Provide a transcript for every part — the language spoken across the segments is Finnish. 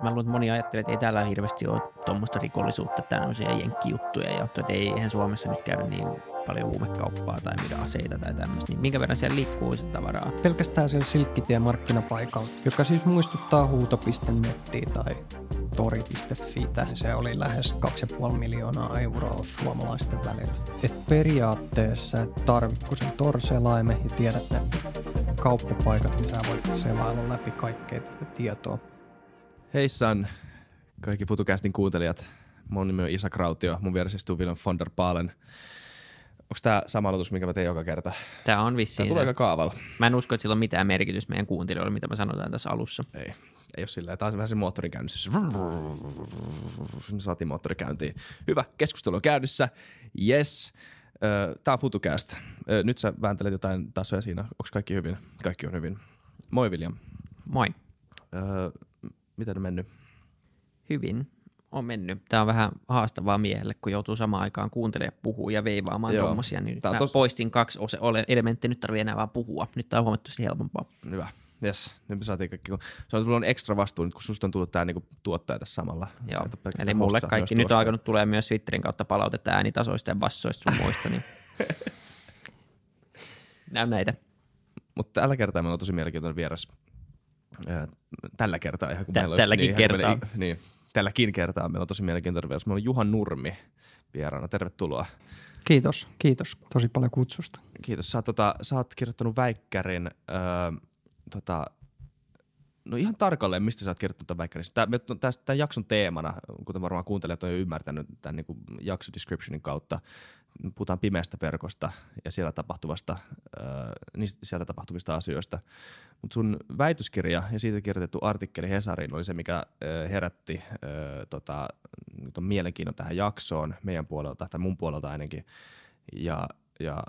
mutta mä luulen, että moni ajattelee, että ei täällä hirveästi ole tuommoista rikollisuutta, tämmöisiä jenkkijuttuja ja että ei, eihän Suomessa nyt käydä niin paljon huumekauppaa tai mitä aseita tai tämmöistä, niin minkä verran siellä liikkuu sitä tavaraa? Pelkästään siellä Silkkitie markkinapaikalla, joka siis muistuttaa huuto.nettiä tai tori.fi. Se oli lähes 2,5 miljoonaa euroa suomalaisten välillä. Et periaatteessa et tarvitko sen torselaimen ja tiedät ne kauppapaikat, niin sä voit selailla läpi kaikkea tätä tietoa. Heissan kaikki FutuCastin kuuntelijat. Mun nimi on Isa Krautio, mun vieressä istuu Willem von der Paalen. Onko tämä sama aloitus, mikä mä teen joka kerta? Tämä on vissiin Tämä tulee aika kaavalla. Mä en usko, että sillä on mitään merkitystä meidän kuuntelijoille, mitä me sanotaan tässä alussa. Ei, ei ole silleen. Taas vähän se moottori käynnissä. Me saatiin moottori käyntiin. Hyvä, keskustelu on käynnissä. Yes. Tämä on FutuCast. Nyt sä vääntelet jotain tasoja siinä. Onko kaikki hyvin? Kaikki on hyvin. Moi William. Moi. Öö, miten on mennyt? Hyvin on mennyt. Tämä on vähän haastavaa miehelle, kun joutuu samaan aikaan kuuntelemaan, puhua ja veivaamaan Joo. tuommoisia. Niin Tää on mä tos- poistin kaksi ose- ole- elementtiä, nyt tarvii enää vaan puhua. Nyt tämä on huomattavasti helpompaa. Hyvä. Yes, nyt me saatiin kaikki. Se on tullut ekstra vastuu nyt, kun susta on tullut tämä niinku tuottaja tässä samalla. Joo. Eli mulle kaikki, nyt on alkanut tulee myös Twitterin kautta palautetta äänitasoista ja bassoista sun muista, niin näy näitä. Mutta tällä kertaa meillä on tosi mielenkiintoinen vieras. Ö, Tällä kertaa ihan kun Tä- meillä olisi tälläkin niin, kertaa. Meillä, niin, tälläkin kertaa meillä on tosi mielenkiintoinen vieras. Meillä on Juha Nurmi vieraana. Tervetuloa. Kiitos, kiitos tosi paljon kutsusta. Kiitos. Sä oot, tota, sä oot kirjoittanut väikkärin, öö, tota, no ihan tarkalleen, mistä sä oot kirjoittanut tämän väikkärin. Tämä, tämän jakson teemana, kuten varmaan kuuntelijat on jo ymmärtänyt tämän niin jakso descriptionin kautta, puhutaan pimeästä verkosta ja siellä tapahtuvasta, öö, niistä, siellä tapahtuvista asioista. Mutta sun väitöskirja ja siitä kirjoitettu artikkeli Hesariin oli se, mikä öö, herätti öö, tota, ton mielenkiinnon tähän jaksoon meidän puolelta, tai mun puolelta ainakin. Ja, ja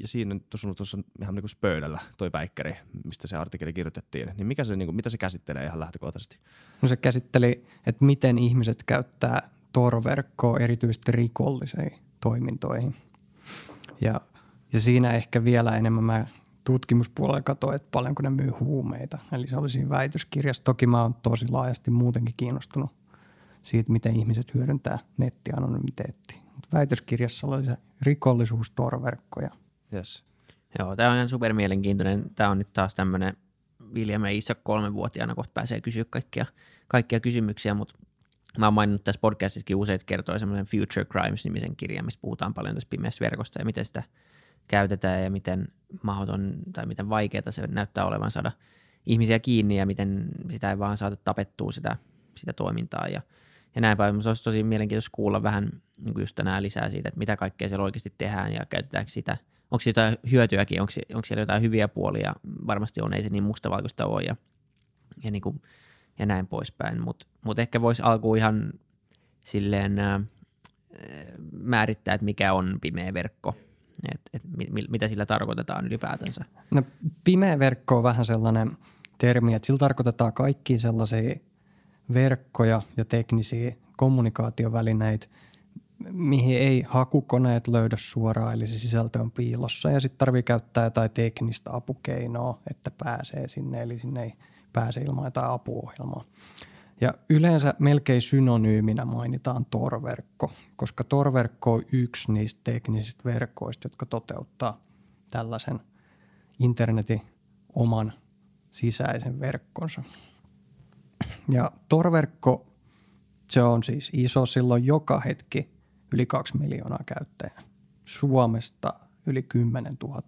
ja siinä nyt on tuossa ihan niin pöydällä toi väikkäri, mistä se artikkeli kirjoitettiin, niin, mikä se, niin kuin, mitä se käsittelee ihan lähtökohtaisesti? No se käsitteli, että miten ihmiset käyttää torverkkoa erityisesti rikollisiin toimintoihin. Ja, ja siinä ehkä vielä enemmän mä tutkimuspuolella katsoin, että paljonko ne myy huumeita. Eli se oli siinä väitöskirjassa. Toki mä oon tosi laajasti muutenkin kiinnostunut siitä, miten ihmiset hyödyntää nettianonymiteettia. Mutta väitöskirjassa oli se rikollisuus, torverkkoja. Yes. Joo, tämä on ihan super mielenkiintoinen. Tämä on nyt taas tämmöinen ja Isak kolmenvuotiaana kohta pääsee kysyä kaikkia, kaikkia kysymyksiä, mutta mä oon maininnut tässä podcastissakin useita kertoja semmoisen Future Crimes-nimisen kirjan, missä puhutaan paljon tästä pimeästä verkosta ja miten sitä käytetään ja miten mahdoton tai miten vaikeaa se näyttää olevan saada ihmisiä kiinni ja miten sitä ei vaan saada tapettua sitä, sitä toimintaa ja, ja näin päin. Se olisi tosi mielenkiintoista kuulla vähän niin just tänään lisää siitä, että mitä kaikkea siellä oikeasti tehdään ja käytetäänkö sitä – onko siitä jotain hyötyäkin, onko, onko siellä jotain hyviä puolia, varmasti on, ei se niin mustavalkoista ole ja, ja, niin kuin, ja näin poispäin, mutta mut ehkä voisi alkuun ihan silleen ää, määrittää, että mikä on pimeä verkko, että et, mit, mitä sillä tarkoitetaan ylipäätänsä. No, pimeä verkko on vähän sellainen termi, että sillä tarkoitetaan kaikki sellaisia verkkoja ja teknisiä kommunikaatiovälineitä, mihin ei hakukoneet löydä suoraan, eli se sisältö on piilossa. Ja sitten tarvii käyttää jotain teknistä apukeinoa, että pääsee sinne, eli sinne ei pääse ilman jotain apuohjelmaa. Ja yleensä melkein synonyyminä mainitaan torverkko, koska torverkko on yksi niistä teknisistä verkoista, jotka toteuttaa tällaisen internetin oman sisäisen verkkonsa. Ja torverkko, se on siis iso, silloin joka hetki yli kaksi miljoonaa käyttäjää. Suomesta yli 10 000.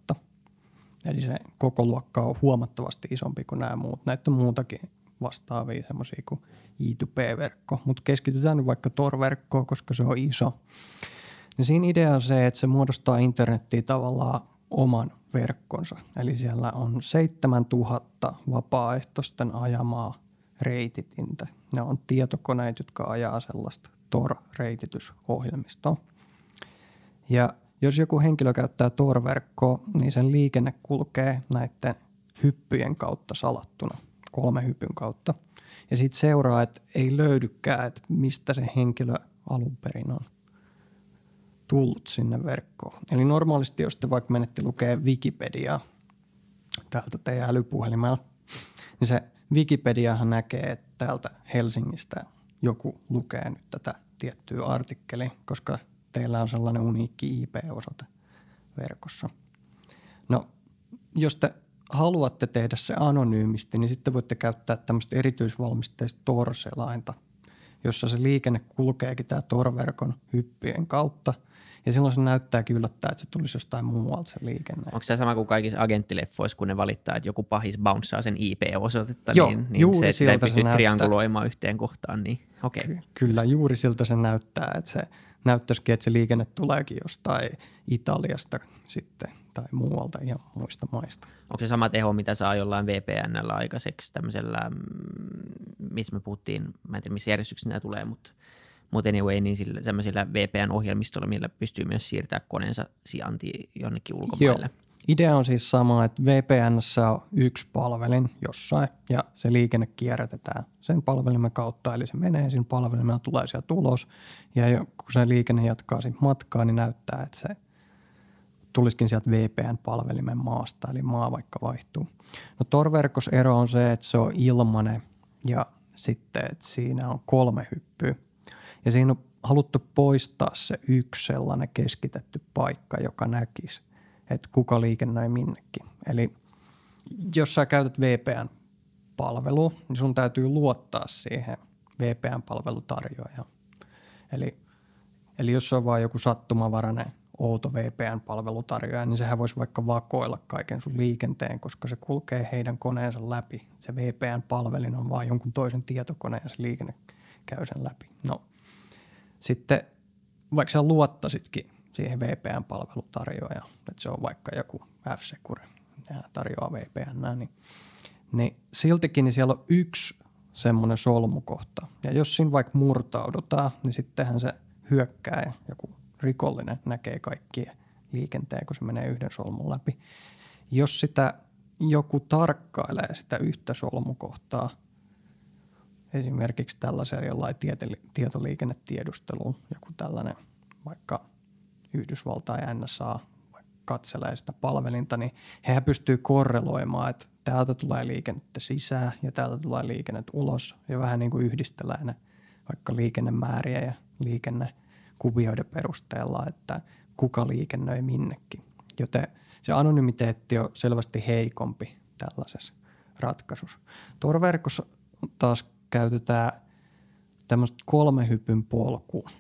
Eli se koko luokka on huomattavasti isompi kuin nämä muut. Näitä on muutakin vastaavia semmoisia kuin I2P-verkko, mutta keskitytään nyt vaikka Tor-verkkoon, koska se on iso. Niin siinä idea on se, että se muodostaa internettiin tavallaan oman verkkonsa. Eli siellä on 7000 vapaaehtoisten ajamaa reititintä. Ne on tietokoneet, jotka ajaa sellaista Tor-reititysohjelmistoa. Ja jos joku henkilö käyttää Tor-verkkoa, niin sen liikenne kulkee näiden hyppyjen kautta salattuna, kolme hypyn kautta. Ja sitten seuraa, että ei löydykään, että mistä se henkilö alun perin on tullut sinne verkkoon. Eli normaalisti, jos te vaikka menette lukee Wikipediaa täältä teidän älypuhelimella, niin se Wikipediahan näkee, että täältä Helsingistä joku lukee nyt tätä tiettyä artikkelia, koska teillä on sellainen uniikki IP-osoite verkossa. No, jos te haluatte tehdä se anonyymisti, niin sitten voitte käyttää tämmöistä erityisvalmisteista Tor-selainta, jossa se liikenne kulkeekin tämä Tor-verkon hyppien kautta – ja silloin se näyttääkin yllättää, että se tulisi jostain muualta se liikenne. Onko se sama kuin kaikissa agenttileffoissa, kun ne valittaa, että joku pahis bouncea sen IP-osoitetta, Joo, niin, niin juuri se, että sitä ei siltä se pysty näyttää. trianguloimaan yhteen kohtaan, niin okei. Okay. Ky- Kyllä, juuri siltä se näyttää, että se näyttäisikin, että se liikenne tuleekin jostain Italiasta sitten tai muualta ihan muista maista. Onko se sama teho, mitä saa jollain VPNllä aikaiseksi tämmöisellä, mm, missä me puhuttiin, mä en tiedä missä järjestyksessä nämä tulee, mutta mutta anyway, niin sillä, sellaisilla VPN-ohjelmistolla, millä pystyy myös siirtämään koneensa sijainti jonnekin ulkomaille. Joo. Idea on siis sama, että VPNssä on yksi palvelin jossain ja se liikenne kierrätetään sen palvelimen kautta, eli se menee siinä palvelimella, tulee sieltä tulos ja kun se liikenne jatkaa siitä matkaa, niin näyttää, että se tulisikin sieltä VPN-palvelimen maasta, eli maa vaikka vaihtuu. No Tor-verkos ero on se, että se on ilmanen ja sitten, että siinä on kolme hyppyä. Ja siinä on haluttu poistaa se yksi sellainen keskitetty paikka, joka näkisi, että kuka liikennöi minnekin. Eli jos sä käytät VPN-palvelua, niin sun täytyy luottaa siihen VPN-palvelutarjoajaan. Eli, eli jos se on vain joku sattumavarainen outo VPN-palvelutarjoaja, niin sehän voisi vaikka vakoilla kaiken sun liikenteen, koska se kulkee heidän koneensa läpi. Se VPN-palvelin on vain jonkun toisen tietokoneen ja se liikenne käy sen läpi. No, sitten vaikka sä luottasitkin siihen VPN-palvelutarjoajaan, että se on vaikka joku F-Secure, nämä tarjoaa VPN, niin, niin siltikin niin siellä on yksi semmoinen solmukohta. Ja jos siinä vaikka murtaudutaan, niin sittenhän se hyökkää ja joku rikollinen näkee kaikkien liikenteen, kun se menee yhden solmun läpi. Jos sitä joku tarkkailee sitä yhtä solmukohtaa, esimerkiksi tällaisen jollain tietoliikennetiedusteluun, joku tällainen vaikka Yhdysvaltain NSA katselee sitä palvelinta, niin hehän pystyy korreloimaan, että täältä tulee liikennettä sisään ja täältä tulee liikennettä ulos ja vähän niin kuin yhdistellään ne vaikka liikennemääriä ja liikennekuvioiden perusteella, että kuka liikennöi minnekin. Joten se anonymiteetti on selvästi heikompi tällaisessa ratkaisussa. Tor-verkossa taas käytetään tämmöistä kolmehypyn polkua.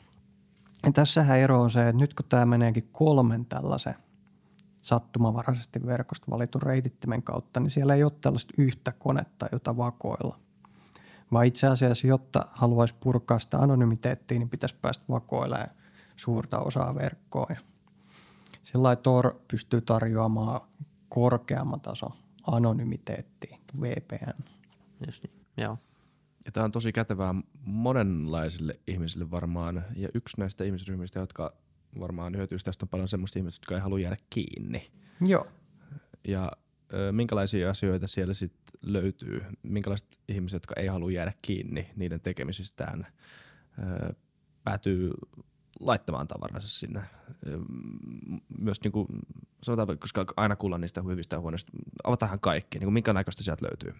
Ja tässähän ero on se, että nyt kun tämä meneekin kolmen tällaisen sattumavaraisesti verkosta valitun reitittimen kautta, niin siellä ei ole tällaista yhtä konetta, jota vakoilla. Vaan itse asiassa, jotta haluaisi purkaa sitä anonymiteettia, niin pitäisi päästä vakoilemaan suurta osaa verkkoa. Ja sillä Tor pystyy tarjoamaan korkeamman tason anonymiteettia VPN. Just niin, joo. Ja tämä on tosi kätevää monenlaisille ihmisille varmaan. Ja yksi näistä ihmisryhmistä, jotka varmaan hyötyisi tästä on paljon semmoista ihmistä, jotka ei halua jäädä kiinni. Joo. Ja ö, minkälaisia asioita siellä sitten löytyy? Minkälaiset ihmiset, jotka ei halua jäädä kiinni niiden tekemisistään, ö, päätyy laittamaan tavaransa sinne. Myös niin kuin, sanotaan, koska aina kuullaan niistä hyvistä huoneista, avataanhan kaikki, niin kuin minkä näköistä sieltä löytyy.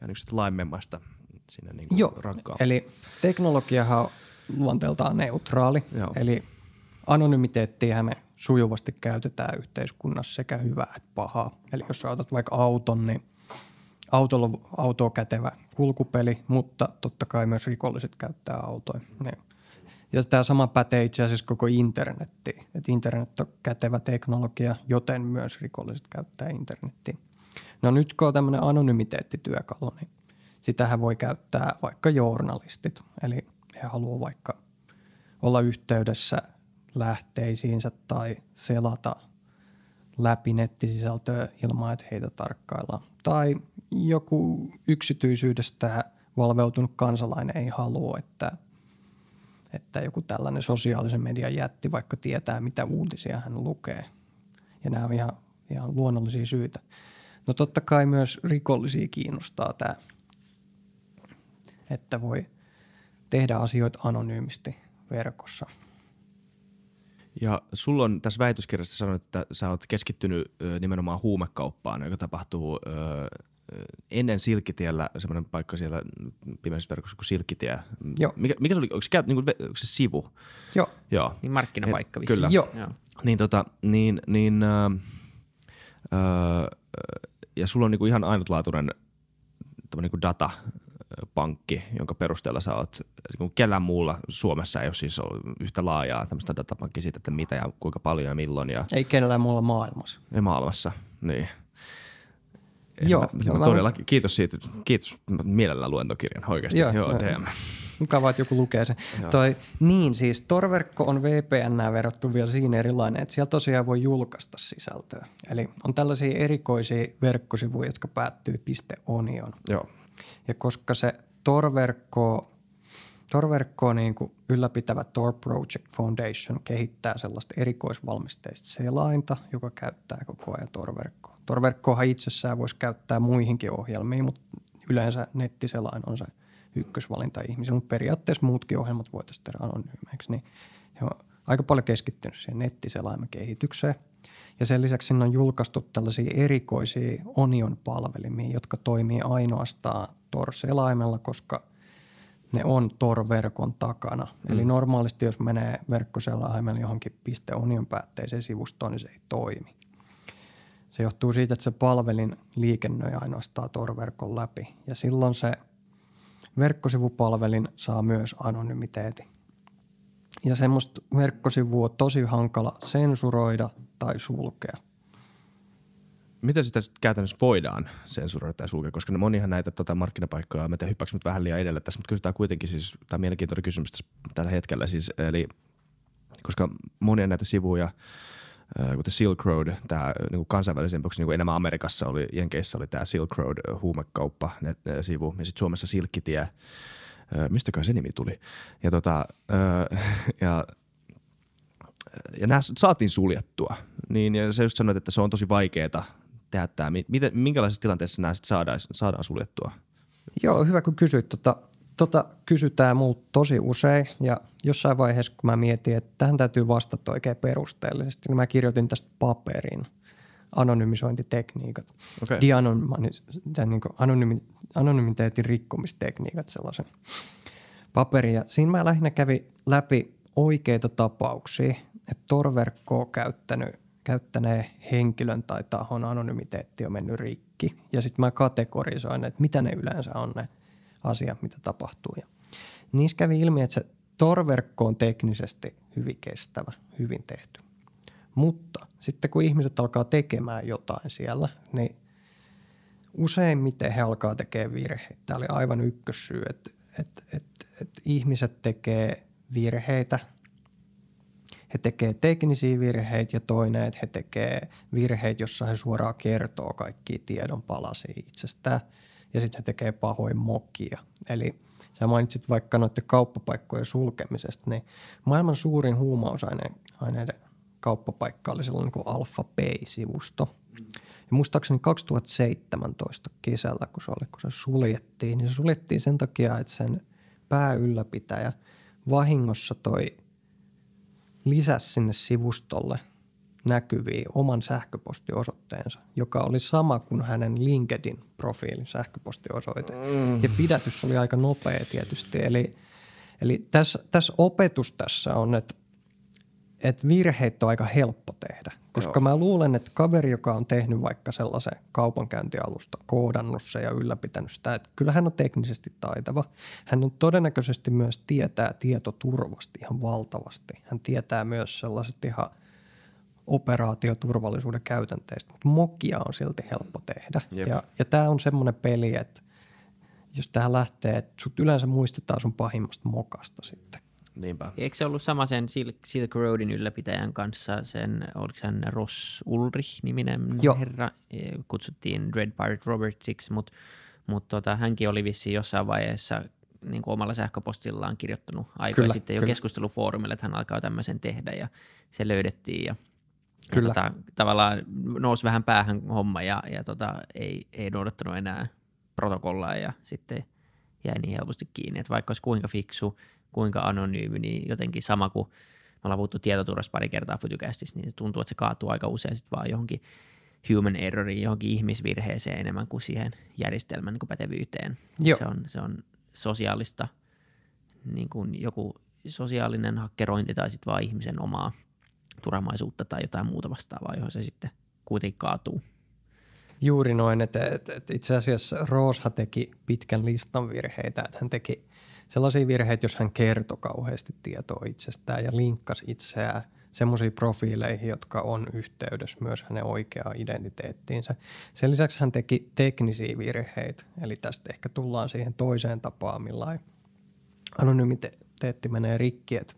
Ja niin laimemmasta sinne niin Joo, rakkaan. eli teknologiahan on luonteeltaan neutraali, Joo. eli anonymiteettiä me sujuvasti käytetään yhteiskunnassa sekä hyvää että pahaa. Eli jos sä otat vaikka auton, niin autolla on autoa kätevä kulkupeli, mutta totta kai myös rikolliset käyttää autoja. Niin. Ja tämä sama pätee itse asiassa koko internettiin. Et internet on kätevä teknologia, joten myös rikolliset käyttää internettiä. No nyt kun on tämmöinen anonymiteettityökalu, niin sitähän voi käyttää vaikka journalistit. Eli he haluaa vaikka olla yhteydessä lähteisiinsä tai selata läpi nettisisältöä ilman, että heitä tarkkaillaan. Tai joku yksityisyydestä valveutunut kansalainen ei halua, että, että joku tällainen sosiaalisen median jätti vaikka tietää, mitä uutisia hän lukee. Ja nämä on ihan, ihan luonnollisia syitä. No totta kai myös rikollisia kiinnostaa tämä, että voi tehdä asioita anonyymisti verkossa. Ja sulla on tässä väitöskirjassa sanonut, että sä oot keskittynyt nimenomaan huumekauppaan, joka tapahtuu ö, ennen Silkkitiellä semmoinen paikka siellä pimeässä verkossa kuin Silkkitie. Joo. Mikä, mikä se oli? Onko se, käy- niinku, ve- onko se sivu? Joo, Joo. Niin markkinapaikka Et- vissiin. kyllä. Joo. Joo. Niin, tota, niin, niin äh, äh, ja sulla on niinku ihan ainutlaatuinen niinku datapankki, jonka perusteella sä oot, niin kellään muulla Suomessa ei ole siis ollut yhtä laajaa tämmöistä datapankkia siitä, että mitä ja kuinka paljon ja milloin ja, ei kenellään muulla maailmassa. ja maailmassa. Niin. Joo, Mä, mä mä- todellakin, kiitos siitä, kiitos, mä mielellään luentokirjan oikeasti. Joo, Joo, joo. Joo DM. Mukavaa, että joku lukee sen. Toi, niin, siis Tor-verkko on VPN verrattu vielä siinä erilainen, että siellä tosiaan voi julkaista sisältöä. Eli on tällaisia erikoisia verkkosivuja, jotka päättyy .onion. Joo. Ja koska se Tor-verkko, Tor-verkkoa niin kuin ylläpitävä Tor Project Foundation kehittää sellaista erikoisvalmisteista selainta, joka käyttää koko ajan Tor-verkkoa. Tor-verkkoahan itsessään voisi käyttää muihinkin ohjelmiin, mutta yleensä nettiselain on se ykkösvalinta ihmisillä, mutta periaatteessa muutkin ohjelmat voitaisiin tehdä anonyymeiksi, niin he on aika paljon keskittynyt siihen nettiselaimen kehitykseen. Ja sen lisäksi sinne on julkaistu tällaisia erikoisia Onion-palvelimia, jotka toimii ainoastaan Tor-selaimella, koska ne on Tor-verkon takana. Mm. Eli normaalisti, jos menee verkkoselaimella johonkin .onion päätteiseen sivustoon, niin se ei toimi. Se johtuu siitä, että se palvelin liikennöi ainoastaan Tor-verkon läpi. Ja silloin se verkkosivupalvelin saa myös anonymiteetin. Ja semmoista verkkosivua on tosi hankala sensuroida tai sulkea. Miten sitä sitten käytännössä voidaan sensuroida tai sulkea, koska monihan näitä tota, markkinapaikkoja, mä tiedän hyppääkö nyt vähän liian edellä. Tässä, mutta kysytään kuitenkin siis, tämä mielenkiintoinen kysymys tässä, tällä hetkellä siis, eli koska monia näitä sivuja, äh, kuten Silk Road, tämä niin kansainvälisen, niin kuin enemmän Amerikassa oli, Jenkeissä oli tämä Silk Road äh, huumekauppa net, äh, sivu, ja sitten Suomessa Silkkitie, äh, mistäkään se nimi tuli, ja, tota, äh, ja ja nämä saatiin suljettua, niin ja sä just sanoit, että se on tosi vaikeaa tehdä tämä. Miten, minkälaisessa tilanteessa nämä saadaan, saadaan suljettua? Joo, hyvä kun kysyit. Tota, tota kysytään multa tosi usein ja jossain vaiheessa, kun mä mietin, että tähän täytyy vastata oikein perusteellisesti, niin mä kirjoitin tästä paperin anonymisointitekniikat, okay. niin anonymi, anonymiteetin rikkomistekniikat sellaisen paperin. Ja siinä mä lähinnä kävin läpi oikeita tapauksia, että torverkkoa käyttänyt, käyttäneen henkilön tai tahon anonymiteetti on mennyt rikki. Ja sitten mä kategorisoin, että mitä ne yleensä on ne asiat, mitä tapahtuu. Ja niissä kävi ilmi, että se torverkko on teknisesti hyvin kestävä, hyvin tehty. Mutta sitten kun ihmiset alkaa tekemään jotain siellä, niin useimmiten he alkaa tekemään virheitä. Tämä oli aivan ykkössyy, että, että, että, että ihmiset tekee virheitä. He tekee teknisiä virheitä ja toinen, että he tekee virheitä, jossa he suoraan kertoo kaikki tiedon palasia itsestään. Ja sitten he tekee pahoin mokia. Eli sä mainitsit vaikka noiden kauppapaikkojen sulkemisesta, niin maailman suurin huumausaineiden kauppapaikka oli sellainen kuin Alpha Pay-sivusto. Ja muistaakseni 2017 kesällä, kun se, oli, kun se suljettiin, niin se suljettiin sen takia, että sen pääylläpitäjä vahingossa toi lisäsi sinne sivustolle näkyviin oman sähköpostiosoitteensa, joka oli sama kuin hänen LinkedIn-profiilin sähköpostiosoite. Mm. Ja pidätys oli aika nopea tietysti. Eli, eli tässä, tässä opetus tässä on, että, että virheet on aika helppo tehdä. Koska Joo. mä luulen, että kaveri, joka on tehnyt vaikka sellaisen kaupankäyntialusta, koodannut se ja ylläpitänyt sitä, että kyllä hän on teknisesti taitava. Hän on todennäköisesti myös tietää tietoturvasti ihan valtavasti. Hän tietää myös sellaiset ihan operaatioturvallisuuden käytänteistä, mutta mokia on silti helppo tehdä. Jep. Ja, ja tämä on semmoinen peli, että jos tähän lähtee, että sut yleensä muistetaan sun pahimmasta mokasta sitten. Niinpä. Eikö se ollut sama sen Silk, Silk Roadin ylläpitäjän kanssa, sen, oliko hän Ross Ulrich-niminen Joo. herra, kutsuttiin Dread Pirate Robertsiksi, mutta mut tota, hänkin oli vissiin jossain vaiheessa niin kuin omalla sähköpostillaan kirjoittanut aikoja Kyllä, sitten jo kyllä. keskustelufoorumille, että hän alkaa tämmöisen tehdä ja se löydettiin ja, ja Kyllä. tota, tavallaan nousi vähän päähän homma ja, ja tota, ei, ei noudattanut enää protokollaa ja sitten jäi niin helposti kiinni, että vaikka olisi kuinka fiksu, kuinka anonyymi, niin jotenkin sama kuin me ollaan puhuttu tietoturvasta pari kertaa Futucastissa, niin se tuntuu, että se kaatuu aika usein sitten vaan johonkin human erroriin, johonkin ihmisvirheeseen enemmän kuin siihen järjestelmän niin kuin pätevyyteen. Joo. Se on, se on sosiaalista, niin kuin joku sosiaalinen hakkerointi tai sitten vaan ihmisen omaa turhamaisuutta tai jotain muuta vastaavaa, johon se sitten kuitenkin kaatuu. Juuri noin, että, että, että itse asiassa Roosha teki pitkän listan virheitä, että hän teki sellaisia virheitä, jos hän kertoi kauheasti tietoa itsestään ja linkkasi itseään semmoisiin profiileihin, jotka on yhteydessä myös hänen oikeaan identiteettiinsä. Sen lisäksi hän teki teknisiä virheitä, eli tästä ehkä tullaan siihen toiseen tapaan, millä anonymiteetti menee rikki. Että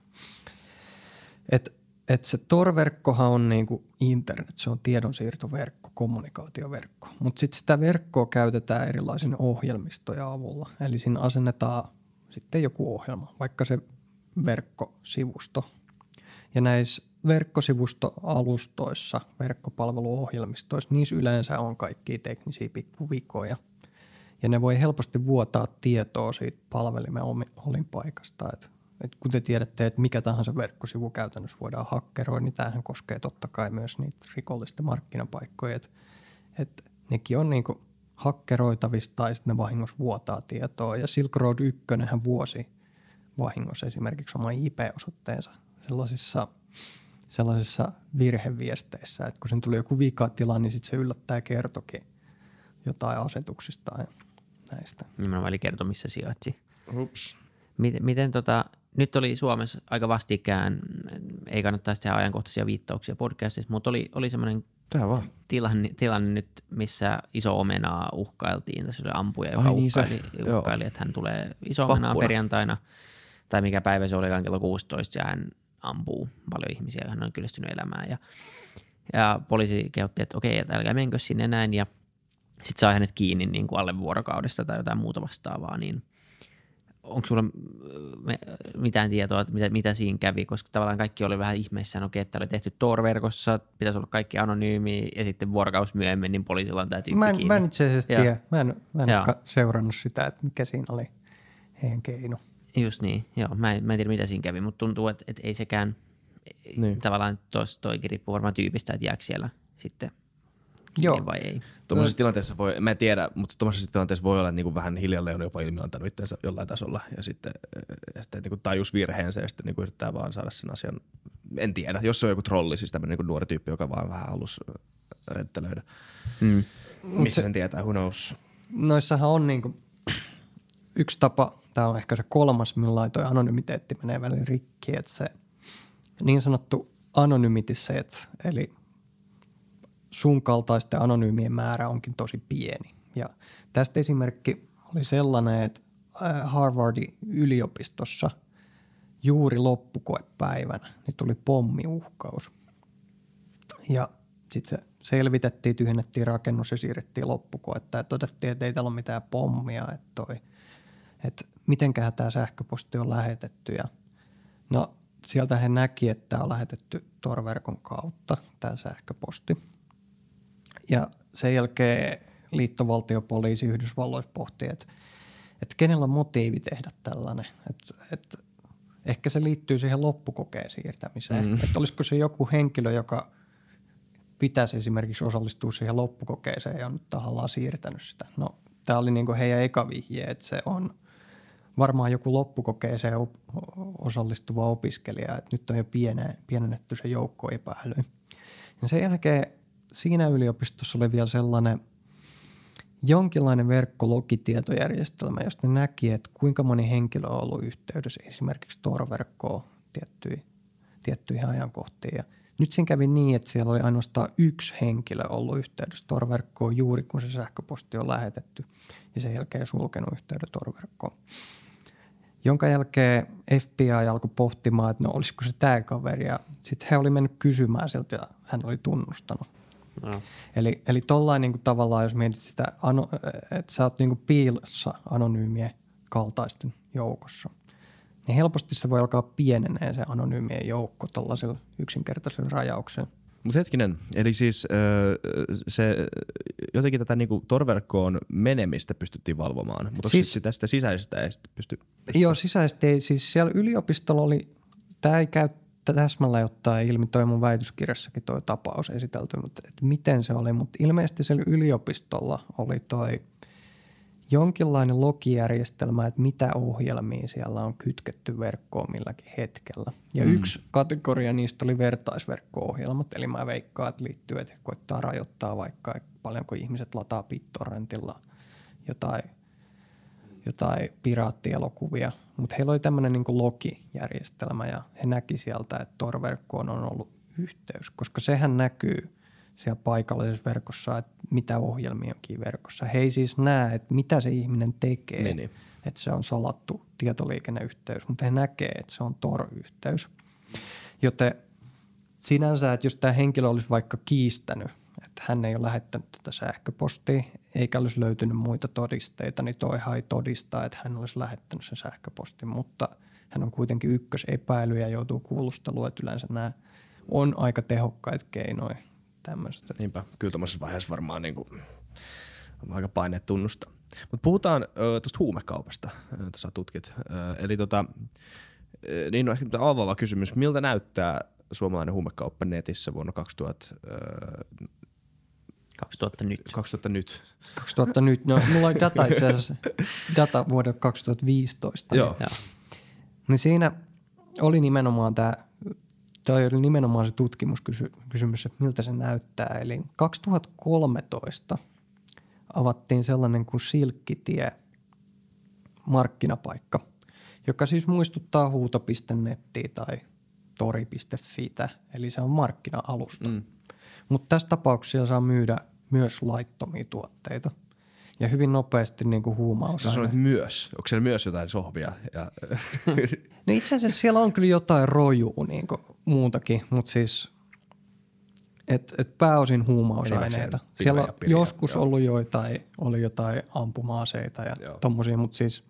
et, et se Tor-verkkohan on niinku internet, se on tiedonsiirtoverkko, kommunikaatioverkko. Mutta sitten sitä verkkoa käytetään erilaisen ohjelmistojen avulla. Eli siinä asennetaan sitten joku ohjelma, vaikka se verkkosivusto. Ja näissä verkkosivustoalustoissa, verkkopalveluohjelmistoissa, niissä yleensä on kaikki teknisiä pikkuvikoja. Ja ne voi helposti vuotaa tietoa siitä palvelimen olinpaikasta. Et, et kun te tiedätte, että mikä tahansa verkkosivu käytännössä voidaan hakkeroida, niin tämähän koskee totta kai myös niitä rikollisten markkinapaikkoja. Että et nekin on niinku hakkeroitavista tai sitten ne vahingossa vuotaa tietoa. Ja Silk Road 1 hän vuosi vahingossa esimerkiksi oma IP-osoitteensa sellaisissa, sellaisissa virheviesteissä, että kun sen tuli joku vikatila, niin sitten se yllättää kertokin jotain asetuksista ja näistä. Nimenomaan eli kertoi, missä sijaitsi. Ups. Miten, miten tota, nyt oli Suomessa aika vastikään, ei kannattaisi tehdä ajankohtaisia viittauksia podcastissa, mutta oli, oli semmoinen Tää vaan. tilanne, tilanne nyt, missä iso omenaa uhkailtiin. Tässä oli ampuja, joka Ai niin se, uhkaili, joo. uhkaili että hän tulee iso Vappuna. perjantaina, tai mikä päivä se olikaan kello 16, ja hän ampuu paljon ihmisiä, hän on kyllästynyt elämään. Ja, ja poliisi kehotti, että okei, että älkää menkö sinne näin, ja sitten sai hänet kiinni niin kuin alle vuorokaudesta tai jotain muuta vastaavaa, niin onko sulla äh, mitään tietoa, että mitä, mitä siinä kävi, koska tavallaan kaikki oli vähän ihmeissään, okei, että oli tehty Tor-verkossa, pitäisi olla kaikki anonyymi, ja sitten vuorokaus myöhemmin, niin poliisilla on tämä tyyppi Mä en, kiinni. mä en itse asiassa tiedä. Mä en, mä en ka- seurannut sitä, että mikä siinä oli heidän keino. Just niin, joo. Mä en, mä en tiedä, mitä siinä kävi, mutta tuntuu, että, että ei sekään, Niin. tavallaan tos, toikin riippuu varmaan tyypistä, että jääkö siellä sitten Joo. vai ei. Tuommoisessa tilanteessa voi, mä en tiedä, mutta tuommoisessa tilanteessa voi olla, että niinku vähän hiljalleen on jopa ilmiantanut itsensä jollain tasolla ja sitten, ja sitten niinku tajus virheensä ja sitten niinku yrittää vaan saada sen asian, en tiedä, jos se on joku trolli, siis tämmöinen niinku nuori tyyppi, joka vaan vähän halusi renttelöidä. Mm. Missä sen tietää, who knows. Noissahan on niinku yksi tapa, tämä on ehkä se kolmas, millä toi anonymiteetti menee välillä rikki, että se niin sanottu anonymity set, eli sun kaltaisten anonyymien määrä onkin tosi pieni. Ja tästä esimerkki oli sellainen, että äh, Harvardin yliopistossa juuri loppukoepäivänä niin tuli pommiuhkaus. Ja sitten se selvitettiin, tyhjennettiin rakennus ja siirrettiin loppukoetta. Ja todettiin, että ei täällä ole mitään pommia, että, toi, että mitenköhän tämä sähköposti on lähetetty. Ja no sieltä he näki, että tämä on lähetetty Tor-verkon kautta, tämä sähköposti. Ja sen jälkeen liittovaltiopoliisi Yhdysvalloissa pohti, että, että kenellä on motiivi tehdä tällainen. Että, että ehkä se liittyy siihen loppukokeen siirtämiseen. Mm. Että olisiko se joku henkilö, joka pitäisi esimerkiksi osallistua siihen loppukokeeseen ja on nyt tahallaan siirtänyt sitä. No, tämä oli niin heidän eka vihje, että se on varmaan joku loppukokeeseen op- osallistuva opiskelija, että nyt on jo piene, pienennetty se joukko epäilyä. Ja sen jälkeen siinä yliopistossa oli vielä sellainen jonkinlainen verkkologitietojärjestelmä, josta ne näki, että kuinka moni henkilö on ollut yhteydessä esimerkiksi Tor-verkkoon tiettyihin, tiettyihin ajankohtiin. Ja nyt siinä kävi niin, että siellä oli ainoastaan yksi henkilö ollut yhteydessä Tor-verkkoon juuri kun se sähköposti on lähetetty ja sen jälkeen sulkenut yhteyden Tor-verkkoon. Jonka jälkeen FBI alkoi pohtimaan, että no olisiko se tämä kaveri ja sitten he oli mennyt kysymään siltä ja hän oli tunnustanut. No. Eli, eli tollain niin kuin tavallaan, jos mietit sitä, ano, että sä oot niin kuin piilossa anonyymien kaltaisten joukossa, niin helposti se voi alkaa pienenee se anonyymien joukko tällaisella yksinkertaisella rajauksella. Mutta hetkinen, eli siis öö, se, jotenkin tätä niinku torverkkoon menemistä pystyttiin valvomaan, mutta siis, Siis- tästä sisäisestä ei sitten pysty... Joo, sisäisesti ei. Siis siellä yliopistolla oli, tämä ei käy täsmällä ottaa ilmi toi mun väitöskirjassakin toi tapaus esitelty, mutta että miten se oli. Mutta ilmeisesti siellä yliopistolla oli toi jonkinlainen logijärjestelmä, että mitä ohjelmia siellä on kytketty verkkoon milläkin hetkellä. Ja mm. yksi kategoria niistä oli vertaisverkko-ohjelmat, eli mä veikkaan, että liittyy, että koittaa rajoittaa vaikka paljonko ihmiset lataa BitTorrentilla jotain, jotain piraattielokuvia. Mutta heillä oli tämmöinen niin logijärjestelmä ja he näki sieltä, että Tor-verkkoon on ollut yhteys, koska sehän näkyy – siellä paikallisessa verkossa, että mitä ohjelmia onkin verkossa. He ei siis näe, että mitä se ihminen tekee, niin, niin. että se on salattu tietoliikenneyhteys, mutta he näkee, että se on Tor-yhteys. Joten sinänsä, että jos tämä henkilö olisi vaikka kiistänyt, että hän ei ole lähettänyt tätä sähköpostia, eikä olisi löytynyt muita todisteita, niin toihan ei todistaa, että hän olisi lähettänyt sen sähköpostin, mutta hän on kuitenkin ykkösepäily ja joutuu kuulusteluun, että yleensä nämä on aika tehokkaita keinoja tämmöistä. Niinpä, kyllä tuommoisessa vaiheessa varmaan niin kuin, on aika paineet tunnusta. Mutta puhutaan tuosta huumekaupasta, jota sä tutkit. Ö, eli tota, niin on ehkä avaava kysymys, miltä näyttää suomalainen huumekauppa netissä vuonna 2000, ö, 2000 nyt. 2000 nyt. 2000 nyt. No, mulla on data itse asiassa, data vuodelta 2015. Joo. Niin, niin siinä oli nimenomaan tämä Tämä oli nimenomaan se tutkimuskysymys, että miltä se näyttää. Eli 2013 avattiin sellainen kuin Silkkitie markkinapaikka, joka siis muistuttaa huuto.nettiä tai tori.fi, eli se on markkina-alusta. Mm. Mutta tässä tapauksessa saa myydä myös laittomia tuotteita – ja hyvin nopeasti niin kuin huumaus. Sä sanoit myös. Onko siellä myös jotain sohvia? Ja... no itse asiassa siellä on kyllä jotain rojua niin kuin muutakin, mutta siis et, et pääosin huumausaineita. Siellä on joskus joo. ollut joitain, oli jotain ampuma-aseita ja tommosia, mutta siis